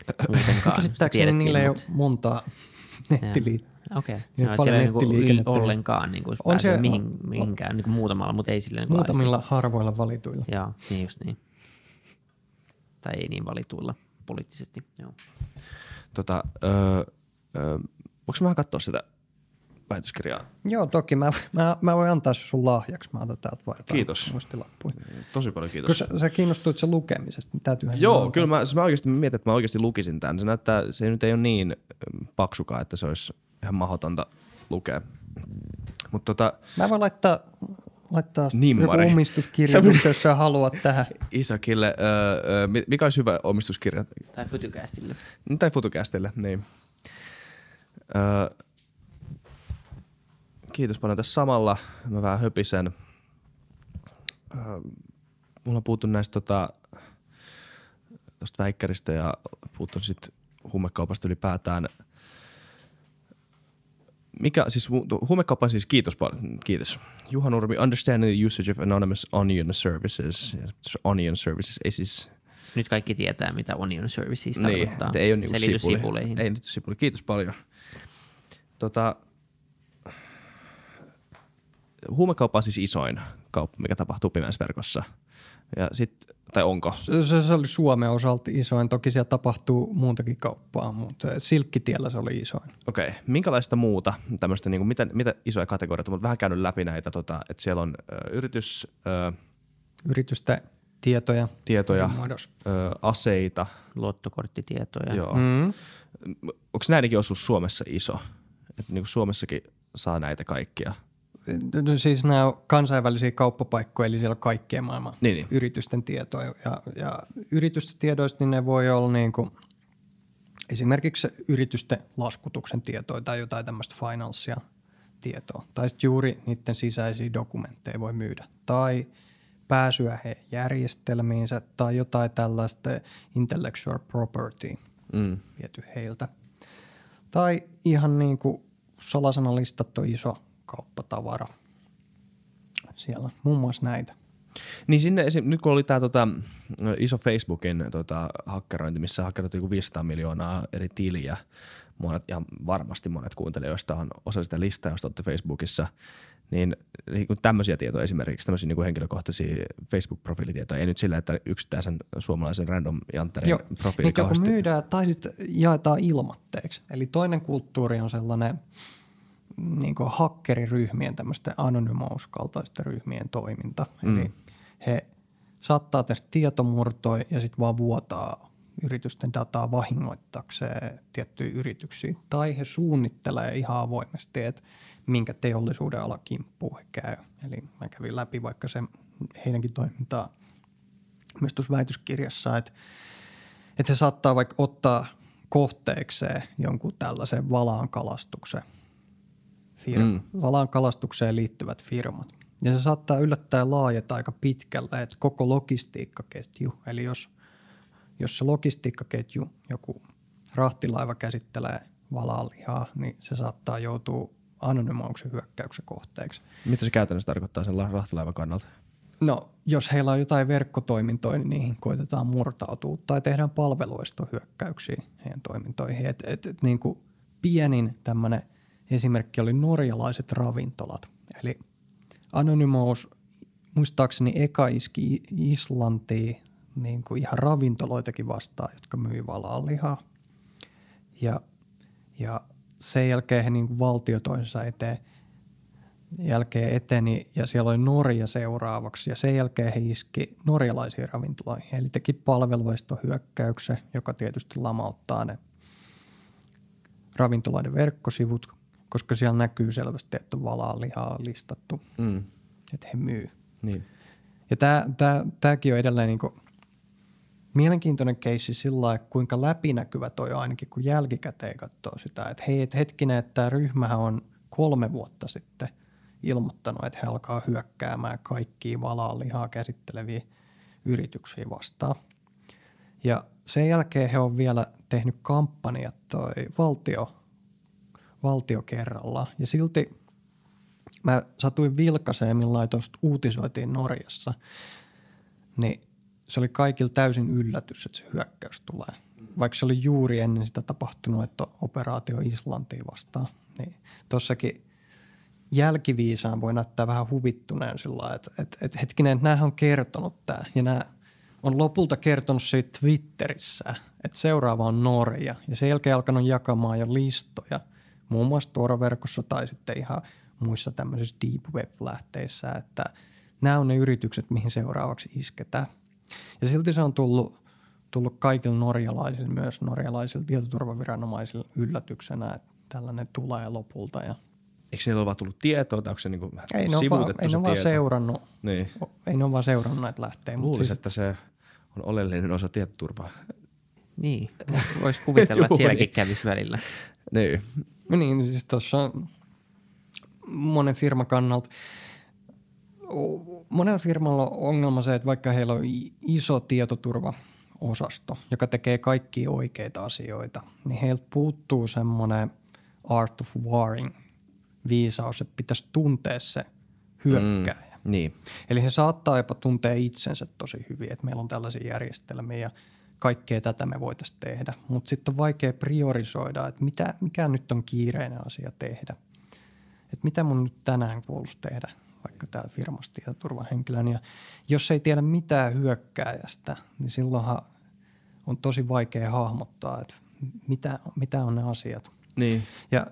Muutenkaan. Käsittääkseni Se tiedettiin, niillä ei ole montaa nettiliittoa. Okei. Niin No, paljon niinku nettiliikennettä. yl- ollenkaan niin kuin On se- mihin, mihinkään, niin kuin muutamalla, mutta ei silleen niin Muutamilla harvoilla valituilla. Joo, niin just niin. Tai ei niin valituilla poliittisesti. Joo. Tota, öö, öö, voinko mä katsoa sitä väitöskirjaa? Joo, toki. Mä, mä, mä voin antaa se sun lahjaksi. Mä otan täältä vaan jotain Kiitos. muistilappuja. Tosi paljon Kyllä kiitos. sä, sä kiinnostuit sen lukemisesta. niin Täytyyhän Joo, muuta. kyllä mä, siis mä oikeasti mietin, että mä oikeasti lukisin tämän. Se näyttää, se nyt ei ole niin ö, paksukaan, että se olisi ihan mahdotonta lukea. Mutta tota, Mä voin laittaa, laittaa Nimmari. joku omistuskirjoitus, jos sä haluat tähän. Isakille, öö, mi- mikä olisi hyvä omistuskirja? Tai Fytycastille. No, Tai Futucastille, niin. Öö, kiitos paljon tässä samalla. Mä vähän höpisen. Öö, mulla on puhuttu näistä tota, tosta väikkäristä ja puhuttu sitten huumekaupasta ylipäätään. Mikä, siis hu- huumekauppa siis kiitos paljon, kiitos. Juha Nurmi, understanding the usage of anonymous onion services. Ja Onion services ei siis Nyt kaikki tietää, mitä Onion Services niin, tarkoittaa. ei ole niinku sipuli. sipuleihin. Ei nyt sipuli. Kiitos paljon. Tota, huumekauppa on siis isoin kauppa, mikä tapahtuu pimeässä verkossa. Ja sit, tai onko? Se, se oli Suomen osalta isoin. Toki siellä tapahtuu muutakin kauppaa, mutta Silkkitiellä se oli isoin. Okei. Okay. Minkälaista muuta tämmöistä, niin kuin, mitä, mitä isoja kategorioita, mutta vähän käynyt läpi näitä, tota, että siellä on ö, yritys, ö, Yritysten tietoja. tietoja, ö, aseita. Luottokorttitietoja. Joo. Mm. Onko näidenkin osuus Suomessa iso? Että niin kuin Suomessakin saa näitä kaikkia. Siis nämä on kansainvälisiä kauppapaikkoja, eli siellä on kaikkien maailman Niin, niin. yritysten tietoja. Ja, ja yritysten tiedoista niin ne voi olla niin kuin esimerkiksi yritysten laskutuksen tietoja tai jotain tämmöistä finanssia tietoa. Tai sitten juuri niiden sisäisiä dokumentteja voi myydä. Tai pääsyä heidän järjestelmiinsä tai jotain tällaista intellectual property Mm. viety heiltä. Tai ihan niin kuin salasanalistattu iso kauppatavara. Siellä muun muassa näitä. Niin sinne, esim, nyt kun oli tämä tota, iso Facebookin tota, hakkerointi, missä hakkeroitiin joku 500 miljoonaa eri tiliä, monet, ja varmasti monet kuuntelijoista on osa sitä listaa, josta olette Facebookissa, niin, niin tämmöisiä tietoja esimerkiksi, tämmöisiä niin kuin henkilökohtaisia Facebook-profiilitietoja, ei nyt sillä, että yksittäisen suomalaisen random jantterin Joo, profiili joko kauheasti- myydään tai sitten jaetaan ilmatteeksi. Eli toinen kulttuuri on sellainen niin kuin hakkeriryhmien, tämmöisten anonymous-kaltaisten ryhmien toiminta. Mm. Eli he saattaa tehdä tietomurtoja ja sitten vaan vuotaa yritysten dataa vahingoittakseen tiettyjä yrityksiä. Tai he suunnittelee ihan avoimesti, että minkä teollisuuden ala kimppuun he käy. Eli mä kävin läpi vaikka se heidänkin toimintaa myös tuossa väitöskirjassa, että että se saattaa vaikka ottaa kohteekseen jonkun tällaisen valaankalastuksen firma, Mm. mm. valaankalastukseen liittyvät firmat. Ja se saattaa yllättäen laajeta aika pitkälle, että koko logistiikkaketju, eli jos, jos se logistiikkaketju, joku rahtilaiva käsittelee valaalihaa, niin se saattaa joutua anonymouksen hyökkäyksen kohteeksi. Mitä se käytännössä tarkoittaa sen rahtilaivan kannalta? No, jos heillä on jotain verkkotoimintoja, niin niihin koitetaan murtautua tai tehdään palveluistohyökkäyksiä heidän toimintoihin. Et, et, et, niin kuin pienin tämmöinen esimerkki oli norjalaiset ravintolat. Eli Anonymous muistaakseni eka iski Islantiin niin kuin ihan ravintoloitakin vastaan, jotka myi valaalihaa. Ja, ja sen jälkeen he niin kuin valtio toisensa eteen jälkeen eteni ja siellä oli Norja seuraavaksi ja sen jälkeen he iski norjalaisiin ravintoloihin. Eli teki palveluistohyökkäyksen, joka tietysti lamauttaa ne ravintoloiden verkkosivut, koska siellä näkyy selvästi, että on valaalihaa listattu, Mm. että he myy. Niin. Ja tämä, tämä, tämäkin on edelleen niin kuin mielenkiintoinen keissi sillä lailla, kuinka läpinäkyvä toi on ainakin, kun jälkikäteen katsoo sitä, että hei, et hetkinen, että tämä ryhmähän on kolme vuotta sitten ilmoittanut, että he alkaa hyökkäämään kaikkia valaalihaa käsitteleviä yrityksiä vastaan. Ja sen jälkeen he on vielä tehnyt kampanjat toi valtio, valtio kerrallaan. Ja silti mä satuin vilkaseen, millain tuosta uutisoitiin Norjassa, niin se oli kaikilla täysin yllätys, että se hyökkäys tulee. Vaikka se oli juuri ennen sitä tapahtunut, että operaatio Islantiin vastaan. Niin tossakin jälkiviisaan voi näyttää vähän huvittuneen sillä että, että, että hetkinen, että on kertonut tämä. Ja nämä on lopulta kertonut siitä Twitterissä, että seuraava on Norja. Ja sen jälkeen alkanut jakamaan jo listoja, muun muassa Tor-verkossa tai sitten ihan muissa tämmöisissä deep web-lähteissä, että nämä on ne yritykset, mihin seuraavaksi isketään. Ja silti se on tullut, tullut kaikille norjalaisille, myös norjalaisille tietoturvaviranomaisille yllätyksenä, että tällainen tulee lopulta. Ja Eikö niillä ole vaan tullut tietoa, tai onko se niinku ei ne ole vaan, sivuutettu ei ne se vaan seurannut, Niin. ei ne ole vaan seurannut näitä lähteitä. mutta Luulisin, siis- että se on oleellinen osa tietoturvaa. Niin, voisi kuvitella, että sielläkin kävisi välillä. Niin. No niin, siis tuossa monen firman kannalta, monella firmalla on ongelma se, että vaikka heillä on iso tietoturvaosasto, joka tekee kaikkia oikeita asioita, niin heiltä puuttuu semmoinen art of warring viisaus, että pitäisi tuntea se hyökkääjä. Mm. Niin. Eli he saattaa jopa tuntea itsensä tosi hyvin, että meillä on tällaisia järjestelmiä ja kaikkea tätä me voitaisiin tehdä. Mutta sitten on vaikea priorisoida, että mitä, mikä nyt on kiireinen asia tehdä. Että mitä mun nyt tänään kuuluisi tehdä. vaikka täällä firmassa tietoturvahenkilön. Ja jos ei tiedä mitään hyökkääjästä, niin silloinhan on tosi vaikea hahmottaa, että mitä, mitä on ne asiat. Niin. Ja,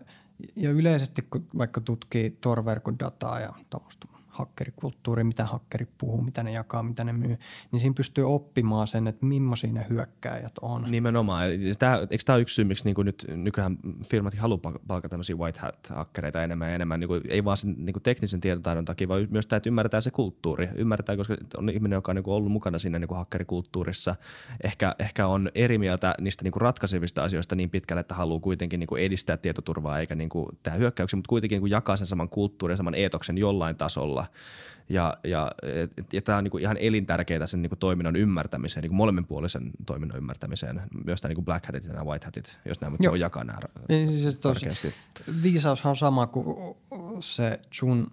ja yleisesti, kun vaikka tutkii Tor-verkon dataa ja tuommoista hakkerikulttuuri, mitä hakkeri puhuu, mitä ne jakaa, mitä ne myy, niin siinä pystyy oppimaan sen, että millaisia ne hyökkääjät on. Nimenomaan. Tämä, eikö tämä ole yksi syy, miksi niin nyt nykyään firmat haluaa palkata tämmöisiä white hat-hakkereita enemmän ja enemmän, niin kuin, ei vaan sen niin kuin teknisen tietotaidon takia, vaan myös tämä, että ymmärretään se kulttuuri. Ymmärretään, koska on ihminen, joka on niin kuin ollut mukana siinä niin kuin hakkerikulttuurissa, ehkä, ehkä on eri mieltä niistä niin kuin ratkaisevista asioista niin pitkälle, että haluaa kuitenkin niin kuin edistää tietoturvaa eikä niin kuin tehdä hyökkäyksiä, mutta kuitenkin niin kuin jakaa sen saman kulttuurin ja saman eetoksen jollain tasolla – ja, ja, ja tämä on niin kuin ihan elintärkeää sen niin kuin toiminnan ymmärtämiseen, niin kuin molemminpuolisen toiminnan ymmärtämiseen, myös nämä niin Black Hatit ja nämä White Hatit, jos nämä voi jakaa nämä niin, siis tosi, Viisaushan on sama kuin se Chun,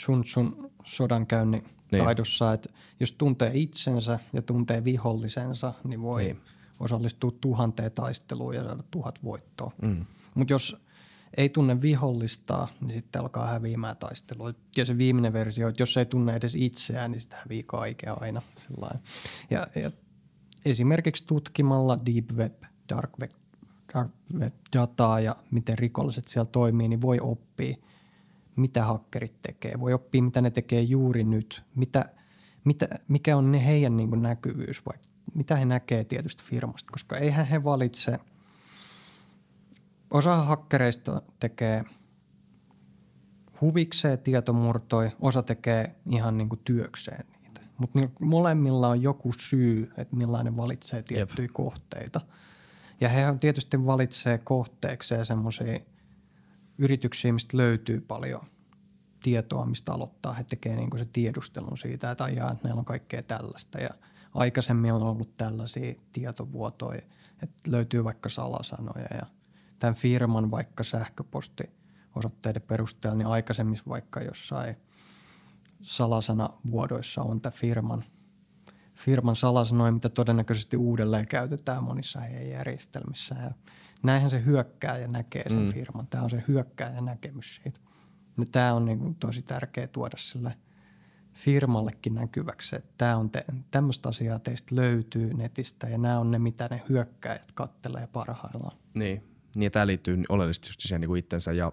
Chun Chun sodankäynnin niin. taidossa, että jos tuntee itsensä ja tuntee vihollisensa, niin voi niin. osallistua tuhanteen taisteluun ja saada tuhat voittoa. Mm. Mutta jos ei tunne vihollista, niin sitten alkaa häviämään taistelua. Ja se viimeinen versio, että jos ei tunne edes itseään, niin sitä hävii kaikkea aina. Ja, ja esimerkiksi tutkimalla deep web, dark web, dark web dataa ja miten rikolliset siellä toimii, niin voi oppia, mitä hakkerit tekee. Voi oppia, mitä ne tekee juuri nyt, mitä, mitä, mikä on ne heidän niin näkyvyys, vai mitä he näkee tietysti firmasta, koska eihän he valitse – Osa hakkereista tekee huvikseen tietomurtoi, osa tekee ihan niin kuin työkseen niitä. Mutta molemmilla on joku syy, että millainen valitsee tiettyjä Jep. kohteita. Ja he tietysti valitsee kohteekseen semmoisia yrityksiä, mistä löytyy paljon tietoa, mistä aloittaa. He tekee niin kuin se tiedustelun siitä, että ajaa, että meillä on kaikkea tällaista. Ja aikaisemmin on ollut tällaisia tietovuotoja, että löytyy vaikka salasanoja ja – tämän firman vaikka sähköpostiosoitteiden perusteella, niin aikaisemmissa vaikka jossain salasanavuodoissa on tämä firman, firman salasanoja, mitä todennäköisesti uudelleen käytetään monissa heidän järjestelmissä. Ja näinhän se hyökkää ja näkee sen mm. firman. Tämä on se hyökkää ja näkemys siitä. Ja tämä on niin kuin tosi tärkeää tuoda sille firmallekin näkyväksi, että tämä on te, tämmöistä asiaa teistä löytyy netistä ja nämä on ne, mitä ne hyökkäjät kattelee parhaillaan. Niin, niin tämä liittyy oleellisesti just siihen niin itsensä ja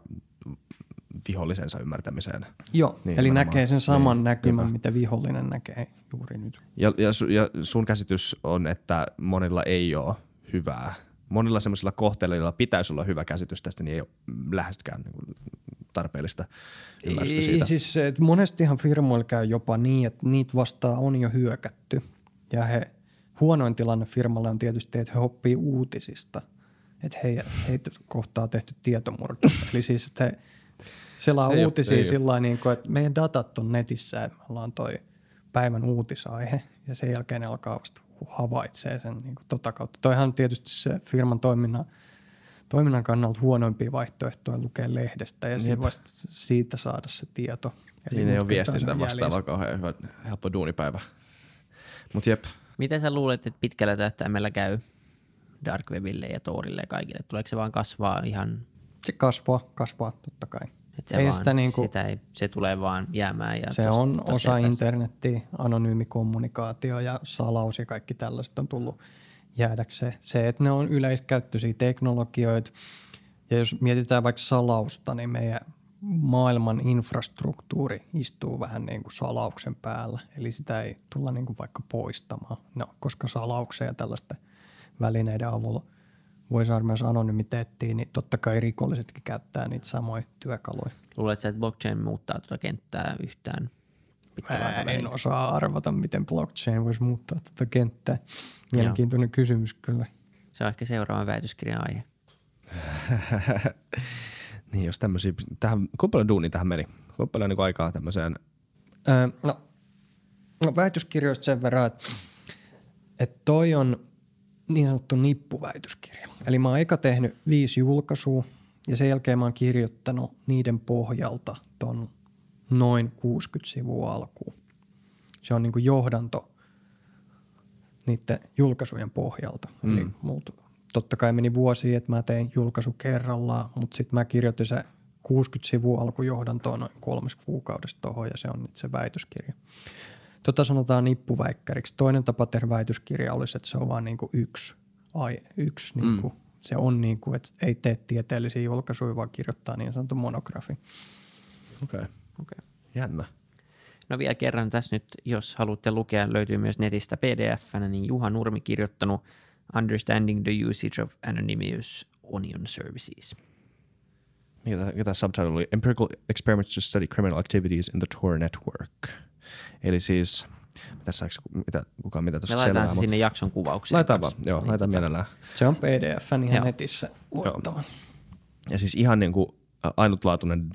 vihollisensa ymmärtämiseen. Joo, niin, eli näkee sen saman niin, näkymän, niinpä. mitä vihollinen näkee juuri nyt. Ja, ja, su, ja sun käsitys on, että monilla ei ole hyvää. Monilla semmoisilla kohteilla, joilla pitäisi olla hyvä käsitys tästä, niin ei ole läheskään niin tarpeellista ymmärrystä siitä. Siis että monestihan firmoilla käy jopa niin, että niitä vastaan on jo hyökätty. Ja he, huonoin tilanne firmalle on tietysti, että he oppii uutisista – että he, heitä kohtaa tehty tietomurto. Eli siis, että he selaa se uutisia ole, sillä niin kuin, että meidän datat on netissä ja me ollaan toi päivän uutisaihe ja sen jälkeen ne alkaa vasta havaitsee sen niin kuin tota kautta. Toihan on tietysti se firman toiminnan, toiminnan kannalta huonoimpia vaihtoehtoja lukea lehdestä ja siitä, vasta siitä saada se tieto. Siinä ei ole viestintä vastaava kauhean hyvä, helppo duunipäivä. Mut jep. Miten sä luulet, että pitkällä tähtäimellä käy dark webille ja Torille ja kaikille? Tuleeko se vaan kasvaa ihan? Se kasvaa, kasvaa totta kai. Et se, ei vaan, sitä niinku, sitä ei, se tulee vaan jäämään. Ja se tos, on tos osa internettiä, anonyymi kommunikaatio ja salaus ja kaikki tällaiset on tullut jäädäkseen. Se, että ne on yleiskäyttöisiä teknologioita ja jos mietitään vaikka salausta, niin meidän maailman infrastruktuuri istuu vähän niin kuin salauksen päällä. Eli sitä ei tulla niin kuin vaikka poistamaan, no, koska salauksia ja tällaista – välineiden avulla voi saada myös anonymiteettiin, niin totta kai rikollisetkin käyttää niitä samoja työkaluja. Luuletko, että blockchain muuttaa tuota kenttää yhtään pitkällä En osaa arvata, miten blockchain voisi muuttaa tuota kenttää. Mielenkiintoinen Joo. kysymys kyllä. Se on ehkä seuraava väitöskirjan aihe. niin, jos tämmöisiä, tähän, kuinka paljon duuni tähän meni? Kuinka paljon niin aikaa tämmöiseen? Öö, no, no väitöskirjoista sen verran, että, että toi on – niin sanottu nippuväitöskirja. Eli mä oon eka tehnyt viisi julkaisua ja sen jälkeen mä oon kirjoittanut niiden pohjalta ton noin 60 sivua alkuun. Se on niin kuin johdanto niiden julkaisujen pohjalta. Mm. Eli multa, totta kai meni vuosi, että mä tein julkaisu kerrallaan, mutta sitten mä kirjoitin se 60 sivua alkujohdantoa noin kolmes kuukaudesta tuohon ja se on nyt se väitöskirja. Tota sanotaan nippuväikkäriksi. Toinen tapa tehdä väitöskirja olisi, että se on vain niin kuin yksi, ai, yksi niin kuin, mm. se on niin kuin, että ei tee tieteellisiä julkaisuja, vaan kirjoittaa niin sanottu monografi. Okei. Okay. Okay. Jännä. No vielä kerran tässä nyt, jos haluatte lukea, löytyy myös netistä pdf niin Juha Nurmi kirjoittanut Understanding the Usage of Anonymous Onion Services. Mikä tämä subtitle oli? Empirical Experiments to Study Criminal Activities in the Tor Network. Eli siis, tässä mitä, kukaan mitä tuossa Me laitetaan se sinne jakson kuvaukseen. Laitetaan vaan, joo, Niin, laitetaan tota, mielellään. Se on pdf ihan Joo. netissä luettava. Ja siis ihan niin kuin ainutlaatuinen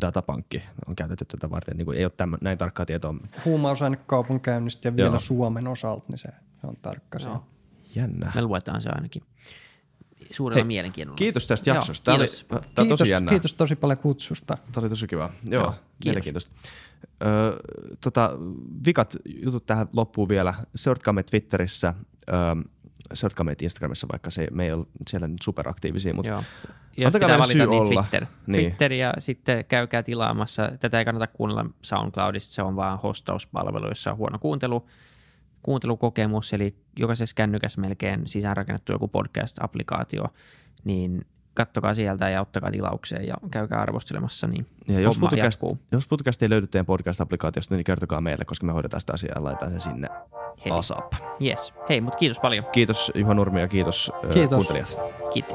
datapankki on käytetty tätä varten. Niin kuin ei ole tämän, näin tarkkaa tietoa. Huumausainekaupunkäynnistä ja vielä Joo. Suomen osalta, niin se on tarkka se. Joo. Jännä. Me luetaan se ainakin suurella Hei, mielenkiinnolla. Kiitos tästä Joo, jaksosta. Tämä oli, kiitos. tämä on Kiitos, tosi jännää. kiitos tosi paljon kutsusta. Tämä oli tosi kiva. Joo, Joo, Joo kiitos. mielenkiintoista. Öö, tota, vikat jutut tähän loppuun vielä. Seuratkaa meitä Twitterissä, öö, seuratkaa meitä Instagramissa, vaikka se, me ei ole siellä nyt superaktiivisia, mutta Joo. Jos Antakaa meille syy niin olla. Twitter. Niin. Twitter ja sitten käykää tilaamassa. Tätä ei kannata kuunnella SoundCloudista, se on vaan hostauspalvelu, jossa on huono kuuntelu, kuuntelukokemus, eli jokaisessa kännykässä melkein sisäänrakennettu joku podcast-applikaatio, niin kattokaa sieltä ja ottakaa tilaukseen ja käykää arvostelemassa, niin ja jos, jatkuu. jos Futucast ei löydy teidän podcast-applikaatiosta, niin kertokaa meille, koska me hoidetaan sitä asiaa ja laitetaan se sinne Heti. ASAP. Yes. Hei, mutta kiitos paljon. Kiitos Juha Nurmi ja kiitos, Kiitos. kuuntelijat. Kiitti.